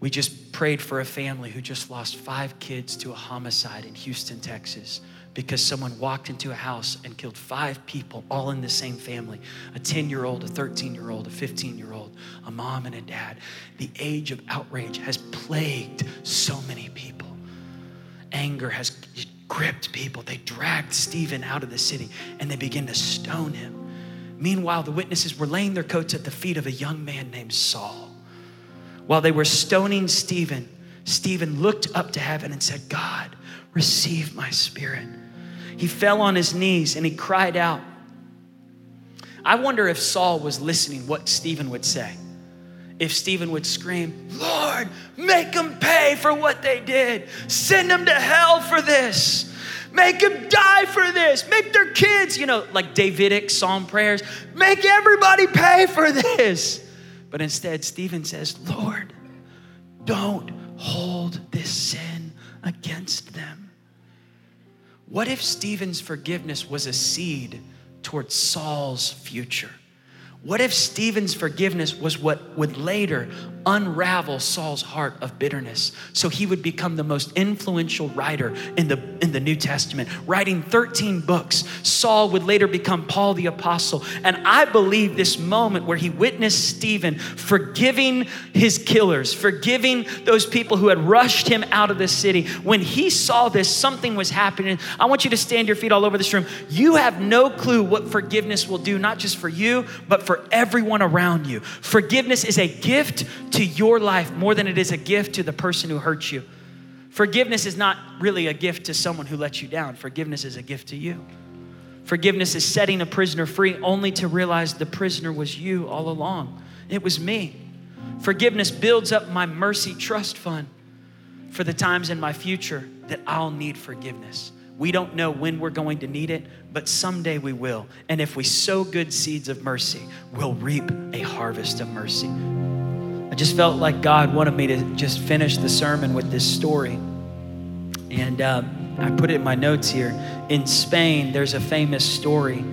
We just prayed for a family who just lost five kids to a homicide in Houston, Texas, because someone walked into a house and killed five people, all in the same family a 10 year old, a 13 year old, a 15 year old, a mom, and a dad. The age of outrage has plagued so many people. Anger has gripped people. They dragged Stephen out of the city and they began to stone him. Meanwhile, the witnesses were laying their coats at the feet of a young man named Saul. While they were stoning Stephen, Stephen looked up to heaven and said, God, receive my spirit. He fell on his knees and he cried out. I wonder if Saul was listening what Stephen would say. If Stephen would scream, Lord, make them pay for what they did. Send them to hell for this. Make them die for this. Make their kids, you know, like Davidic psalm prayers, make everybody pay for this. But instead, Stephen says, Lord, don't hold this sin against them. What if Stephen's forgiveness was a seed towards Saul's future? What if Stephen's forgiveness was what would later unravel Saul's heart of bitterness so he would become the most influential writer in the, in the New Testament, writing 13 books? Saul would later become Paul the Apostle. And I believe this moment where he witnessed Stephen forgiving his killers, forgiving those people who had rushed him out of the city, when he saw this, something was happening. I want you to stand your feet all over this room. You have no clue what forgiveness will do, not just for you, but for everyone around you. Forgiveness is a gift to your life more than it is a gift to the person who hurt you. Forgiveness is not really a gift to someone who let you down, forgiveness is a gift to you. Forgiveness is setting a prisoner free only to realize the prisoner was you all along. It was me. Forgiveness builds up my mercy trust fund for the times in my future that I'll need forgiveness. We don't know when we're going to need it, but someday we will. And if we sow good seeds of mercy, we'll reap a harvest of mercy. I just felt like God wanted me to just finish the sermon with this story. And um, I put it in my notes here. In Spain, there's a famous story,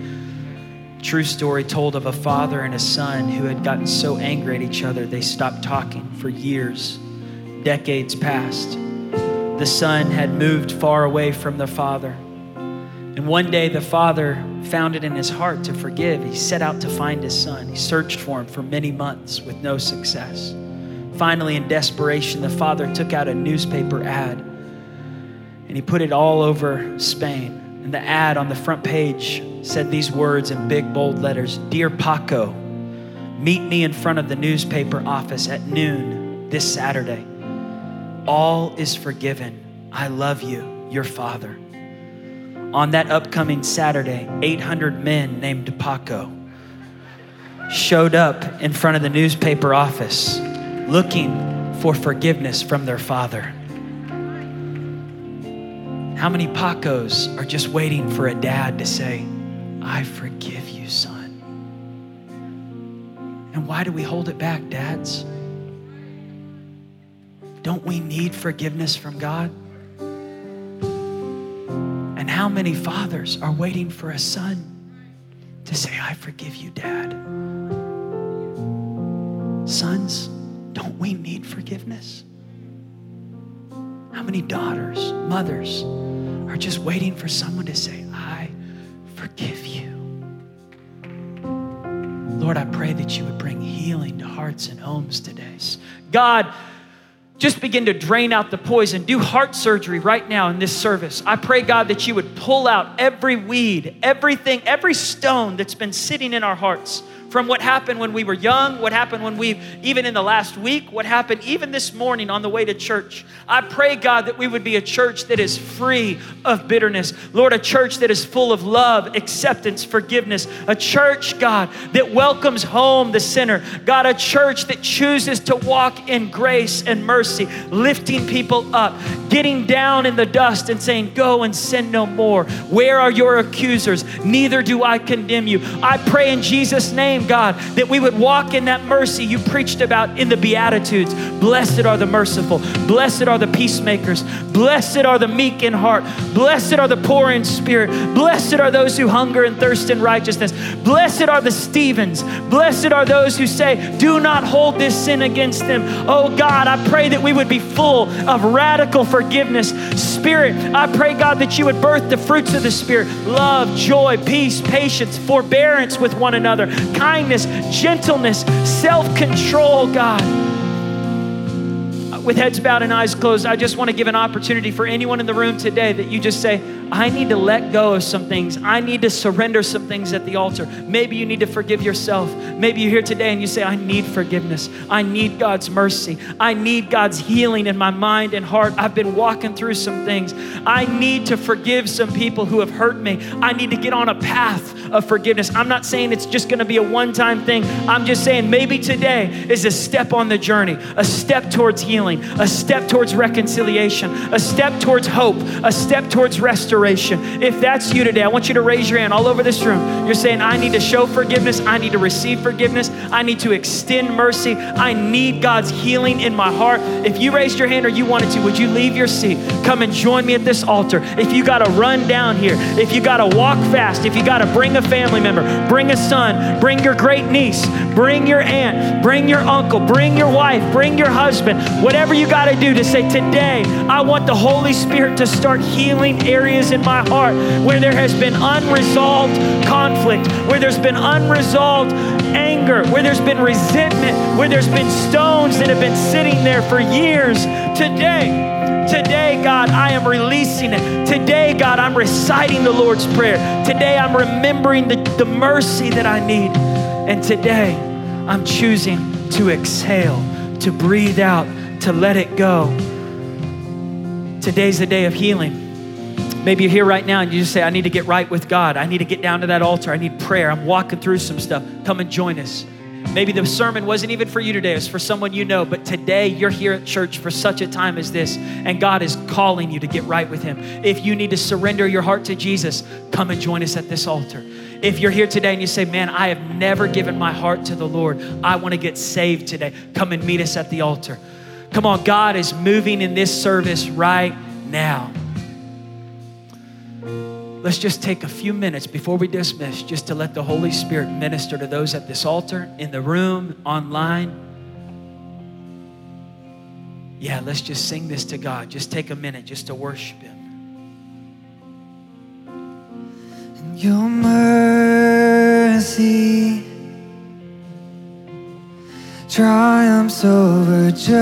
true story told of a father and a son who had gotten so angry at each other they stopped talking for years. Decades passed. The son had moved far away from the father. And one day the father found it in his heart to forgive. He set out to find his son. He searched for him for many months with no success. Finally, in desperation, the father took out a newspaper ad and he put it all over Spain. And the ad on the front page said these words in big, bold letters Dear Paco, meet me in front of the newspaper office at noon this Saturday. All is forgiven. I love you, your father. On that upcoming Saturday, 800 men named Paco showed up in front of the newspaper office looking for forgiveness from their father. How many Pacos are just waiting for a dad to say, I forgive you, son? And why do we hold it back, dads? Don't we need forgiveness from God? And how many fathers are waiting for a son to say, I forgive you, dad? Sons, don't we need forgiveness? How many daughters, mothers are just waiting for someone to say, I forgive you? Lord, I pray that you would bring healing to hearts and homes today. God, just begin to drain out the poison. Do heart surgery right now in this service. I pray, God, that you would pull out every weed, everything, every stone that's been sitting in our hearts from what happened when we were young, what happened when we, even in the last week, what happened even this morning on the way to church. I pray, God, that we would be a church that is free of bitterness. Lord, a church that is full of love, acceptance, forgiveness. A church, God, that welcomes home the sinner. God, a church that chooses to walk in grace and mercy, lifting people up, getting down in the dust and saying, Go and sin no more. Where are your accusers? Neither do I condemn you. I pray in Jesus' name God, that we would walk in that mercy you preached about in the Beatitudes. Blessed are the merciful, blessed are the peacemakers, blessed are the meek in heart, blessed are the poor in spirit, blessed are those who hunger and thirst in righteousness, blessed are the Stevens, blessed are those who say, Do not hold this sin against them. Oh God, I pray that we would be full of radical forgiveness. Spirit, I pray, God, that you would birth the fruits of the Spirit. Love, joy, peace, patience, forbearance with one another, gentleness, self control, God. With heads bowed and eyes closed, I just want to give an opportunity for anyone in the room today that you just say, I need to let go of some things. I need to surrender some things at the altar. Maybe you need to forgive yourself. Maybe you're here today and you say, I need forgiveness. I need God's mercy. I need God's healing in my mind and heart. I've been walking through some things. I need to forgive some people who have hurt me. I need to get on a path of forgiveness. I'm not saying it's just going to be a one time thing. I'm just saying maybe today is a step on the journey, a step towards healing, a step towards reconciliation, a step towards hope, a step towards restoration. If that's you today, I want you to raise your hand all over this room. You're saying, I need to show forgiveness. I need to receive forgiveness. I need to extend mercy. I need God's healing in my heart. If you raised your hand or you wanted to, would you leave your seat? Come and join me at this altar. If you got to run down here, if you got to walk fast, if you got to bring a family member, bring a son, bring your great niece, bring your aunt, bring your uncle, bring your wife, bring your husband, whatever you got to do to say, Today, I want the Holy Spirit to start healing areas in my heart where there has been unresolved conflict, where there's been unresolved anger, where there's been resentment, where there's been stones that have been sitting there for years. Today, Today, God, I am releasing it. Today, God, I'm reciting the Lord's Prayer. Today, I'm remembering the, the mercy that I need. And today, I'm choosing to exhale, to breathe out, to let it go. Today's the day of healing. Maybe you're here right now and you just say, I need to get right with God. I need to get down to that altar. I need prayer. I'm walking through some stuff. Come and join us. Maybe the sermon wasn't even for you today, it's for someone you know, but today you're here at church for such a time as this, and God is calling you to get right with Him. If you need to surrender your heart to Jesus, come and join us at this altar. If you're here today and you say, Man, I have never given my heart to the Lord, I want to get saved today, come and meet us at the altar. Come on, God is moving in this service right now let's just take a few minutes before we dismiss just to let the Holy Spirit minister to those at this altar, in the room, online. Yeah, let's just sing this to God. Just take a minute just to worship Him. And your mercy triumphs over judgment.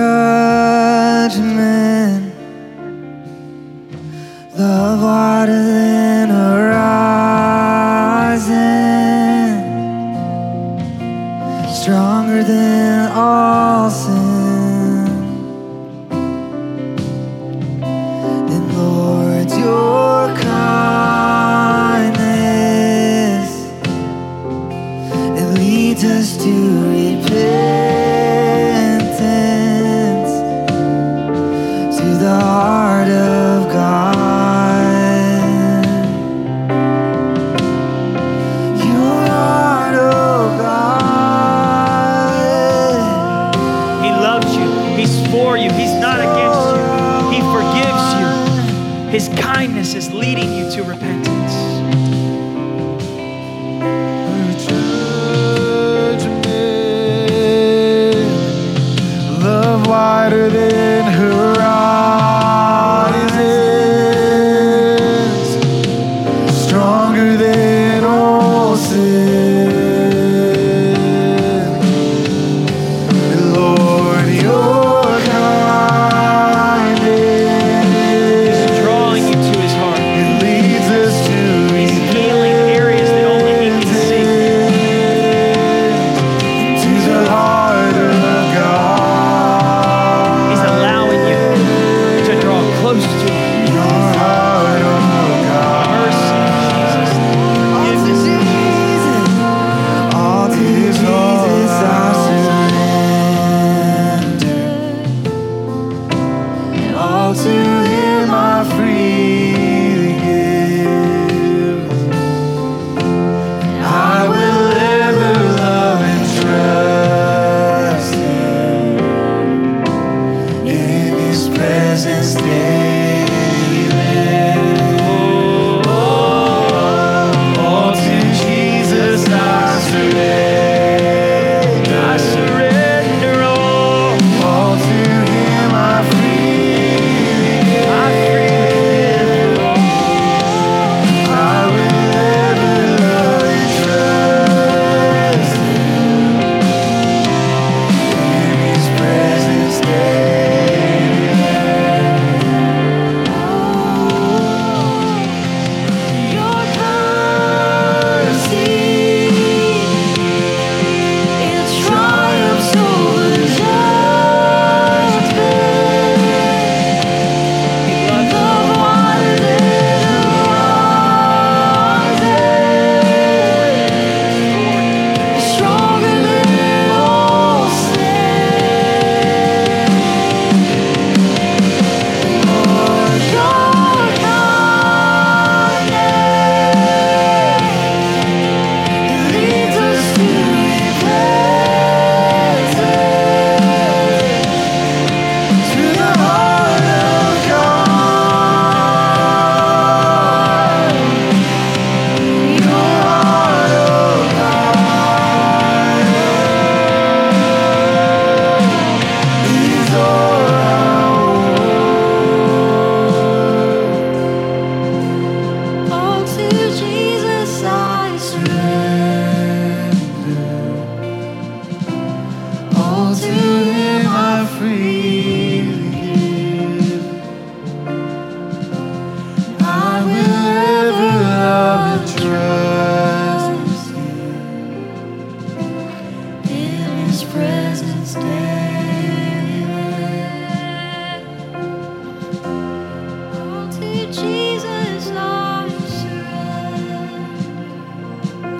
Love wider than horizon, stronger than to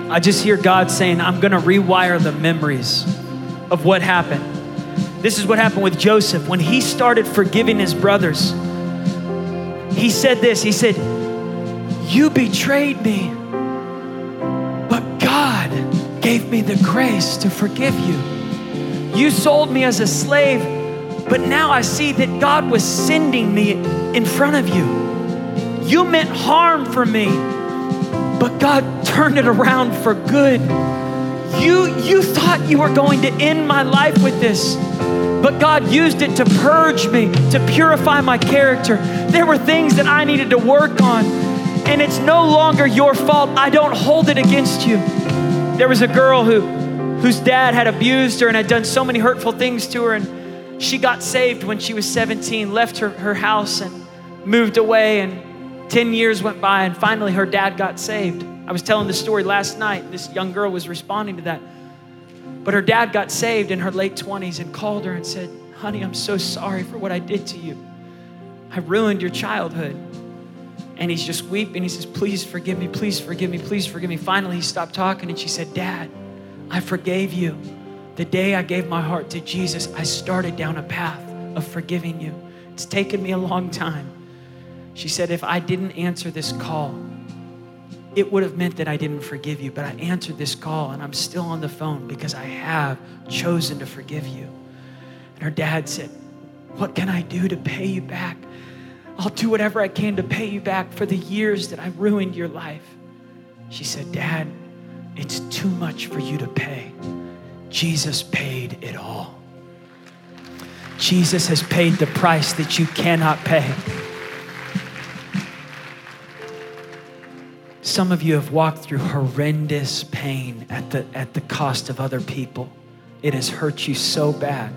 I just hear God saying, I'm going to rewire the memories of what happened. This is what happened with Joseph. When he started forgiving his brothers, he said this He said, You betrayed me, but God gave me the grace to forgive you. You sold me as a slave, but now I see that God was sending me in front of you. You meant harm for me, but God turned it around for good. You, you thought you were going to end my life with this, but God used it to purge me, to purify my character. There were things that I needed to work on, and it's no longer your fault. I don't hold it against you. There was a girl who, whose dad had abused her and had done so many hurtful things to her, and she got saved when she was 17, left her, her house and moved away, and 10 years went by, and finally her dad got saved. I was telling the story last night. This young girl was responding to that. But her dad got saved in her late 20s and called her and said, Honey, I'm so sorry for what I did to you. I ruined your childhood. And he's just weeping. He says, Please forgive me, please forgive me, please forgive me. Finally, he stopped talking and she said, Dad, I forgave you. The day I gave my heart to Jesus, I started down a path of forgiving you. It's taken me a long time. She said, If I didn't answer this call, it would have meant that I didn't forgive you, but I answered this call and I'm still on the phone because I have chosen to forgive you. And her dad said, What can I do to pay you back? I'll do whatever I can to pay you back for the years that I ruined your life. She said, Dad, it's too much for you to pay. Jesus paid it all. Jesus has paid the price that you cannot pay. Some of you have walked through horrendous pain at the, at the cost of other people. It has hurt you so bad.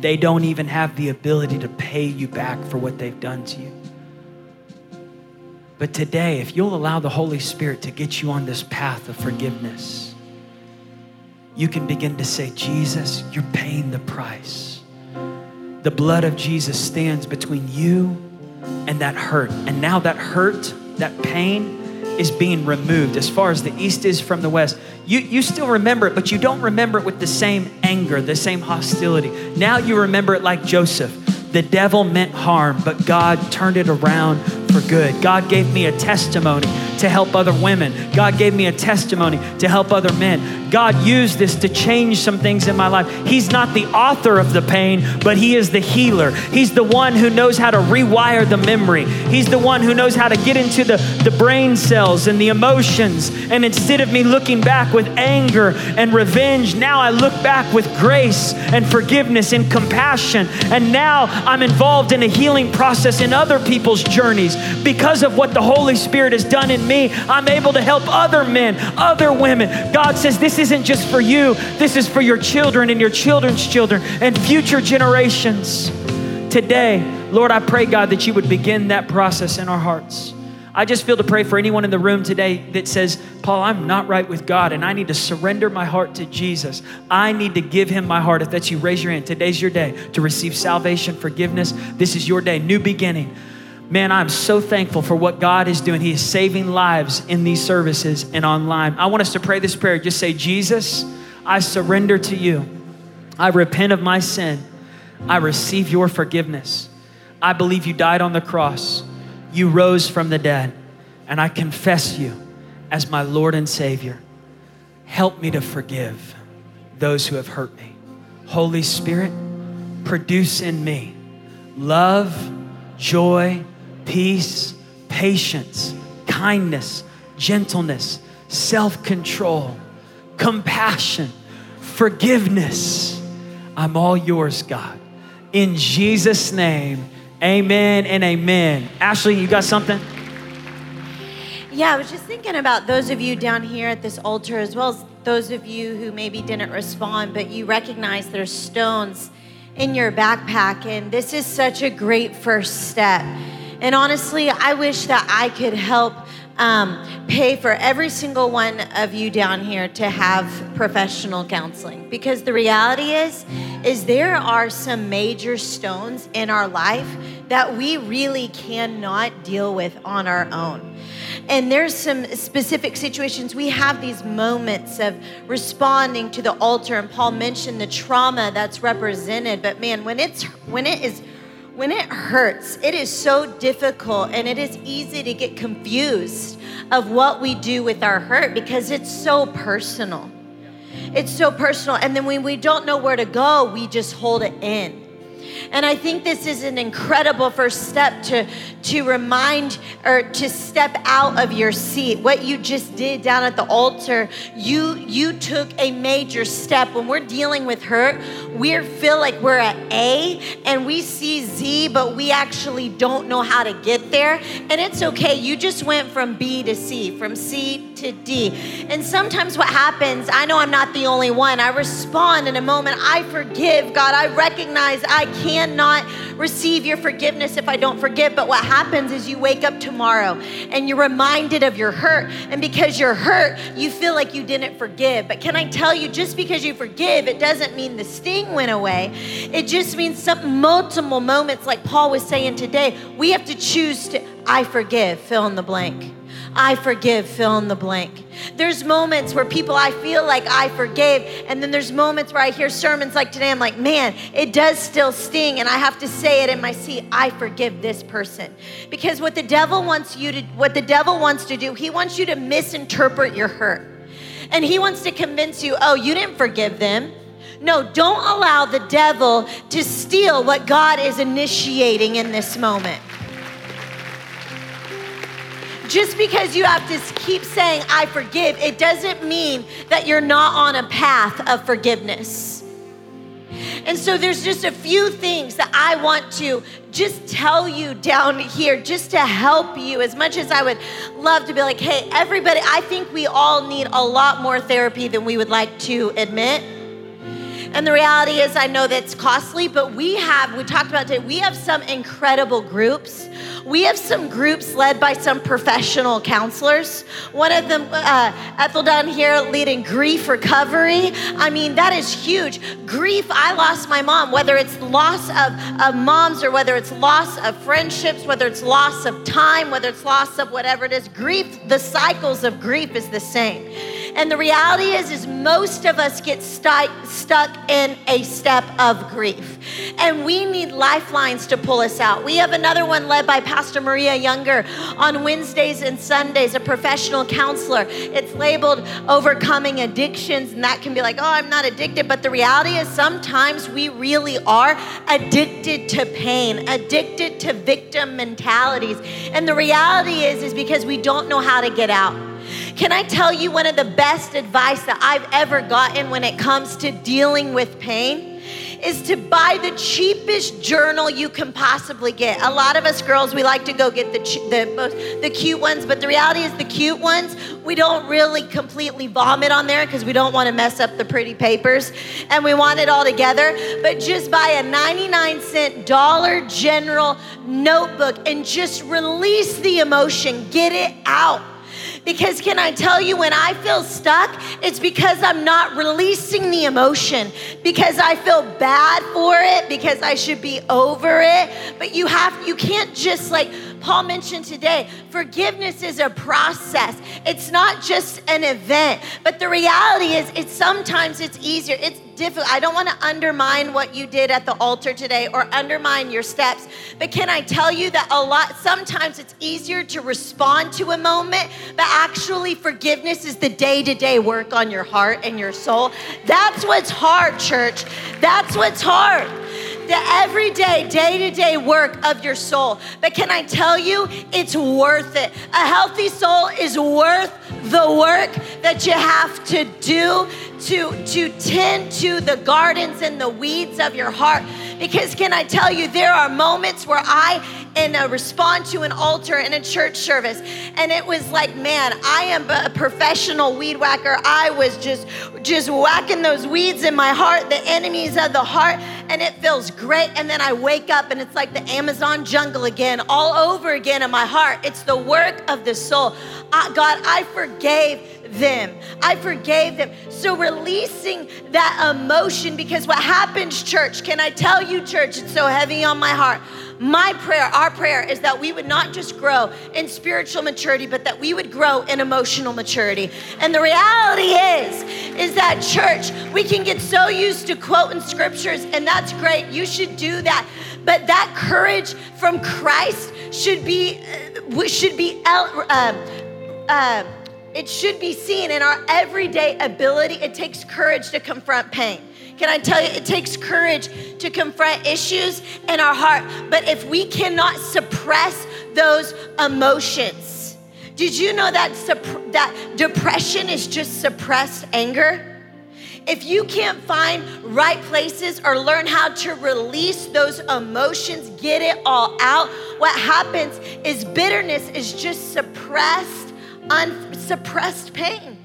They don't even have the ability to pay you back for what they've done to you. But today, if you'll allow the Holy Spirit to get you on this path of forgiveness, you can begin to say, Jesus, you're paying the price. The blood of Jesus stands between you and that hurt. And now that hurt, that pain, is being removed as far as the east is from the west. You, you still remember it, but you don't remember it with the same anger, the same hostility. Now you remember it like Joseph. The devil meant harm, but God turned it around for good. God gave me a testimony to help other women. God gave me a testimony to help other men. God used this to change some things in my life. He's not the author of the pain, but He is the healer. He's the one who knows how to rewire the memory. He's the one who knows how to get into the, the brain cells and the emotions. And instead of me looking back with anger and revenge, now I look back with grace and forgiveness and compassion. And now I'm involved in a healing process in other people's journeys because of what the Holy Spirit has done in me. I'm able to help other men, other women. God says, This isn't just for you, this is for your children and your children's children and future generations. Today, Lord, I pray, God, that you would begin that process in our hearts. I just feel to pray for anyone in the room today that says, Paul, I'm not right with God and I need to surrender my heart to Jesus. I need to give him my heart. If that's you, raise your hand. Today's your day to receive salvation, forgiveness. This is your day, new beginning. Man, I'm so thankful for what God is doing. He is saving lives in these services and online. I want us to pray this prayer. Just say, Jesus, I surrender to you. I repent of my sin. I receive your forgiveness. I believe you died on the cross. You rose from the dead. And I confess you as my Lord and Savior. Help me to forgive those who have hurt me. Holy Spirit, produce in me love, joy, peace, patience, kindness, gentleness, self control, compassion, forgiveness. I'm all yours, God. In Jesus' name, amen and amen. Ashley, you got something? Yeah, I was just thinking about those of you down here at this altar, as well as those of you who maybe didn't respond, but you recognize there's stones in your backpack, and this is such a great first step. And honestly, I wish that I could help um, pay for every single one of you down here to have professional counseling. Because the reality is is there are some major stones in our life that we really cannot deal with on our own. And there's some specific situations. We have these moments of responding to the altar and paul mentioned the trauma that's represented. But man when it's when it is when it hurts, it is so difficult and it is easy to get confused of what we do with our hurt because it's so personal. It's so personal. And then when we don't know where to go, we just hold it in. And I think this is an incredible first step to, to remind or to step out of your seat. What you just did down at the altar, you you took a major step. When we're dealing with hurt, we feel like we're at A and we see Z, but we actually don't know how to get there. And it's okay. You just went from B to C, from C to D. And sometimes what happens, I know I'm not the only one. I respond in a moment. I forgive, God. I recognize I cannot receive your forgiveness if I don't forgive. But what happens is you wake up tomorrow and you're reminded of your hurt. And because you're hurt, you feel like you didn't forgive. But can I tell you, just because you forgive, it doesn't mean the sting went away. It just means some multiple moments, like Paul was saying today, we have to choose to, I forgive, fill in the blank. I forgive, fill in the blank. There's moments where people I feel like I forgave, and then there's moments where I hear sermons like today, I'm like, man, it does still sting, and I have to say it in my seat, I forgive this person. Because what the devil wants you to what the devil wants to do, he wants you to misinterpret your hurt. And he wants to convince you, oh, you didn't forgive them. No, don't allow the devil to steal what God is initiating in this moment. Just because you have to keep saying, I forgive, it doesn't mean that you're not on a path of forgiveness. And so there's just a few things that I want to just tell you down here, just to help you. As much as I would love to be like, hey, everybody, I think we all need a lot more therapy than we would like to admit. And the reality is, I know that's costly, but we have, we talked about today, we have some incredible groups. We have some groups led by some professional counselors. One of them, uh, Ethel down here, leading grief recovery. I mean, that is huge. Grief, I lost my mom, whether it's loss of, of moms or whether it's loss of friendships, whether it's loss of time, whether it's loss of whatever it is. Grief, the cycles of grief is the same. And the reality is, is most of us get stuck, stuck in a step of grief. And we need lifelines to pull us out. We have another one led by Pastor Maria Younger on Wednesdays and Sundays, a professional counselor. It's labeled overcoming addictions, and that can be like, oh, I'm not addicted. But the reality is, sometimes we really are addicted to pain, addicted to victim mentalities. And the reality is, is because we don't know how to get out. Can I tell you one of the best advice that I've ever gotten when it comes to dealing with pain? Is to buy the cheapest journal you can possibly get. A lot of us girls, we like to go get the, the, most, the cute ones, but the reality is, the cute ones, we don't really completely vomit on there because we don't want to mess up the pretty papers and we want it all together. But just buy a 99 cent Dollar General notebook and just release the emotion, get it out. Because can I tell you, when I feel stuck, it's because I'm not releasing the emotion, because I feel bad for it, because I should be over it. But you have, you can't just like, Paul mentioned today, forgiveness is a process. It's not just an event. But the reality is, it's sometimes it's easier. It's difficult. I don't want to undermine what you did at the altar today or undermine your steps. But can I tell you that a lot, sometimes it's easier to respond to a moment, but actually, forgiveness is the day to day work on your heart and your soul. That's what's hard, church. That's what's hard the everyday, day to day work of your soul. But can I tell you, it's worth it. A healthy soul is worth the work that you have to do to, to tend to the gardens and the weeds of your heart. Because can I tell you, there are moments where I in a respond to an altar in a church service, and it was like, man, I am a professional weed whacker. I was just just whacking those weeds in my heart, the enemies of the heart. And and it feels great. And then I wake up and it's like the Amazon jungle again, all over again in my heart. It's the work of the soul. Uh, God, I forgave them. I forgave them. So releasing that emotion because what happens, church, can I tell you, church, it's so heavy on my heart. My prayer, our prayer, is that we would not just grow in spiritual maturity, but that we would grow in emotional maturity. And the reality is, is that church, we can get so used to quoting scriptures, and that's great. You should do that. But that courage from Christ should be, uh, should be, uh, uh, it should be seen in our everyday ability. It takes courage to confront pain. Can I tell you, it takes courage to confront issues in our heart. But if we cannot suppress those emotions, did you know that, that depression is just suppressed anger? if you can't find right places or learn how to release those emotions, get it all out, what happens is bitterness is just suppressed, unsuppressed pain.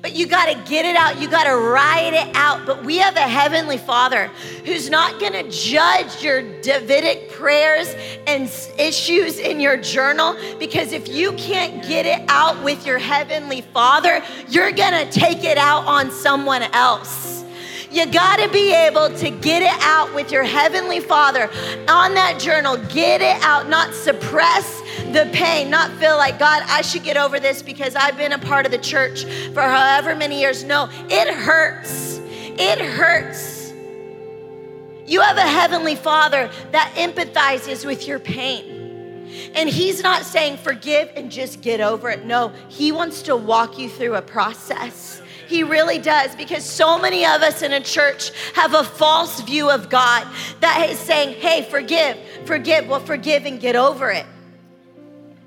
But you got to get it out. You got to write it out. But we have a heavenly Father who's not going to judge your Davidic prayers and issues in your journal because if you can't get it out with your heavenly Father, you're going to take it out on someone else. You got to be able to get it out with your heavenly Father on that journal. Get it out, not suppress the pain, not feel like, God, I should get over this because I've been a part of the church for however many years. No, it hurts. It hurts. You have a heavenly Father that empathizes with your pain. And He's not saying forgive and just get over it. No, He wants to walk you through a process. He really does because so many of us in a church have a false view of God that is saying, hey, forgive, forgive. Well, forgive and get over it.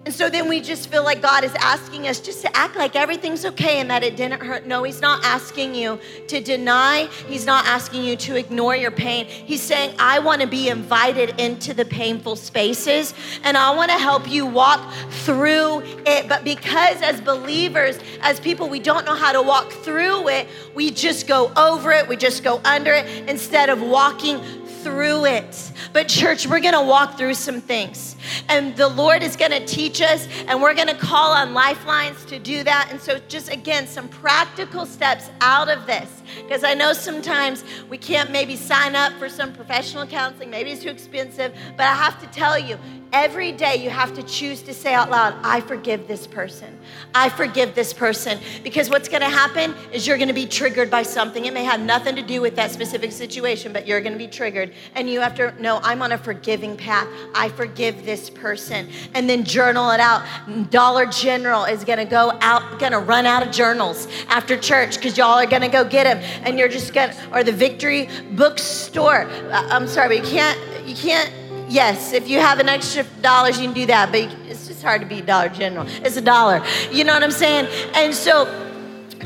And so then we just feel like God is asking us just to act like everything's okay and that it didn't hurt. No, He's not asking you to deny. He's not asking you to ignore your pain. He's saying, I want to be invited into the painful spaces and I want to help you walk through it. But because as believers, as people, we don't know how to walk through it, we just go over it, we just go under it instead of walking through it. But, church, we're gonna walk through some things. And the Lord is gonna teach us, and we're gonna call on lifelines to do that. And so, just again, some practical steps out of this. Because I know sometimes we can't maybe sign up for some professional counseling, maybe it's too expensive. But I have to tell you, Every day you have to choose to say out loud, I forgive this person. I forgive this person. Because what's going to happen is you're going to be triggered by something. It may have nothing to do with that specific situation, but you're going to be triggered. And you have to know, I'm on a forgiving path. I forgive this person. And then journal it out. Dollar General is to go out, to run out of journals after church because y'all are to go get them. And you're just to, or the Victory Bookstore. Uh, I'm sorry, but you can't, you can't Yes, if you have an extra dollars, you can do that, but it's just hard to be Dollar General. It's a dollar. You know what I'm saying? And so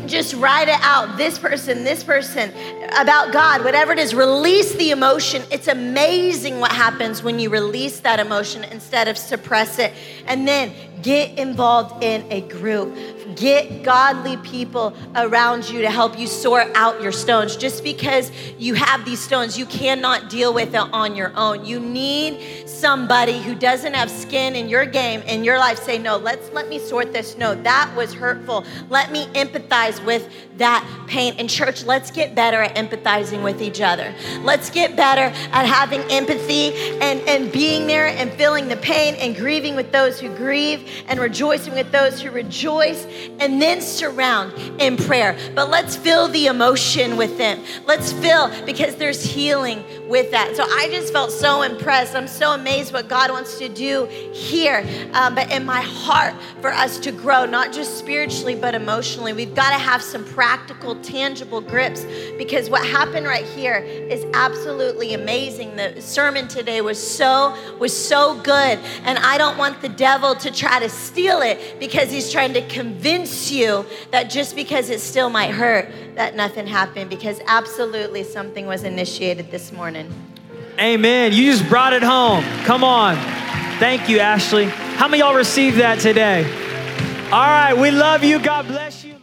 just write it out. This person, this person, about God, whatever it is, release the emotion. It's amazing what happens when you release that emotion instead of suppress it. And then get involved in a group. Get godly people around you to help you sort out your stones. Just because you have these stones, you cannot deal with it on your own. You need somebody who doesn't have skin in your game in your life say, No, let's let me sort this. No, that was hurtful. Let me empathize with that pain. In church, let's get better at empathizing with each other. Let's get better at having empathy and, and being there and feeling the pain and grieving with those who grieve and rejoicing with those who rejoice and then surround in prayer. But let's fill the emotion with them. Let's fill because there's healing with that. So I just felt so impressed. I'm so amazed what God wants to do here. Um, but in my heart for us to grow, not just spiritually, but emotionally, we've got to have some practical, tangible grips because what happened right here is absolutely amazing. The sermon today was so was so good, and I don't want the devil to try to steal it because he's trying to convince you that just because it still might hurt, that nothing happened because absolutely something was initiated this morning. Amen. You just brought it home. Come on. Thank you, Ashley. How many y'all received that today? All right. We love you. God bless you.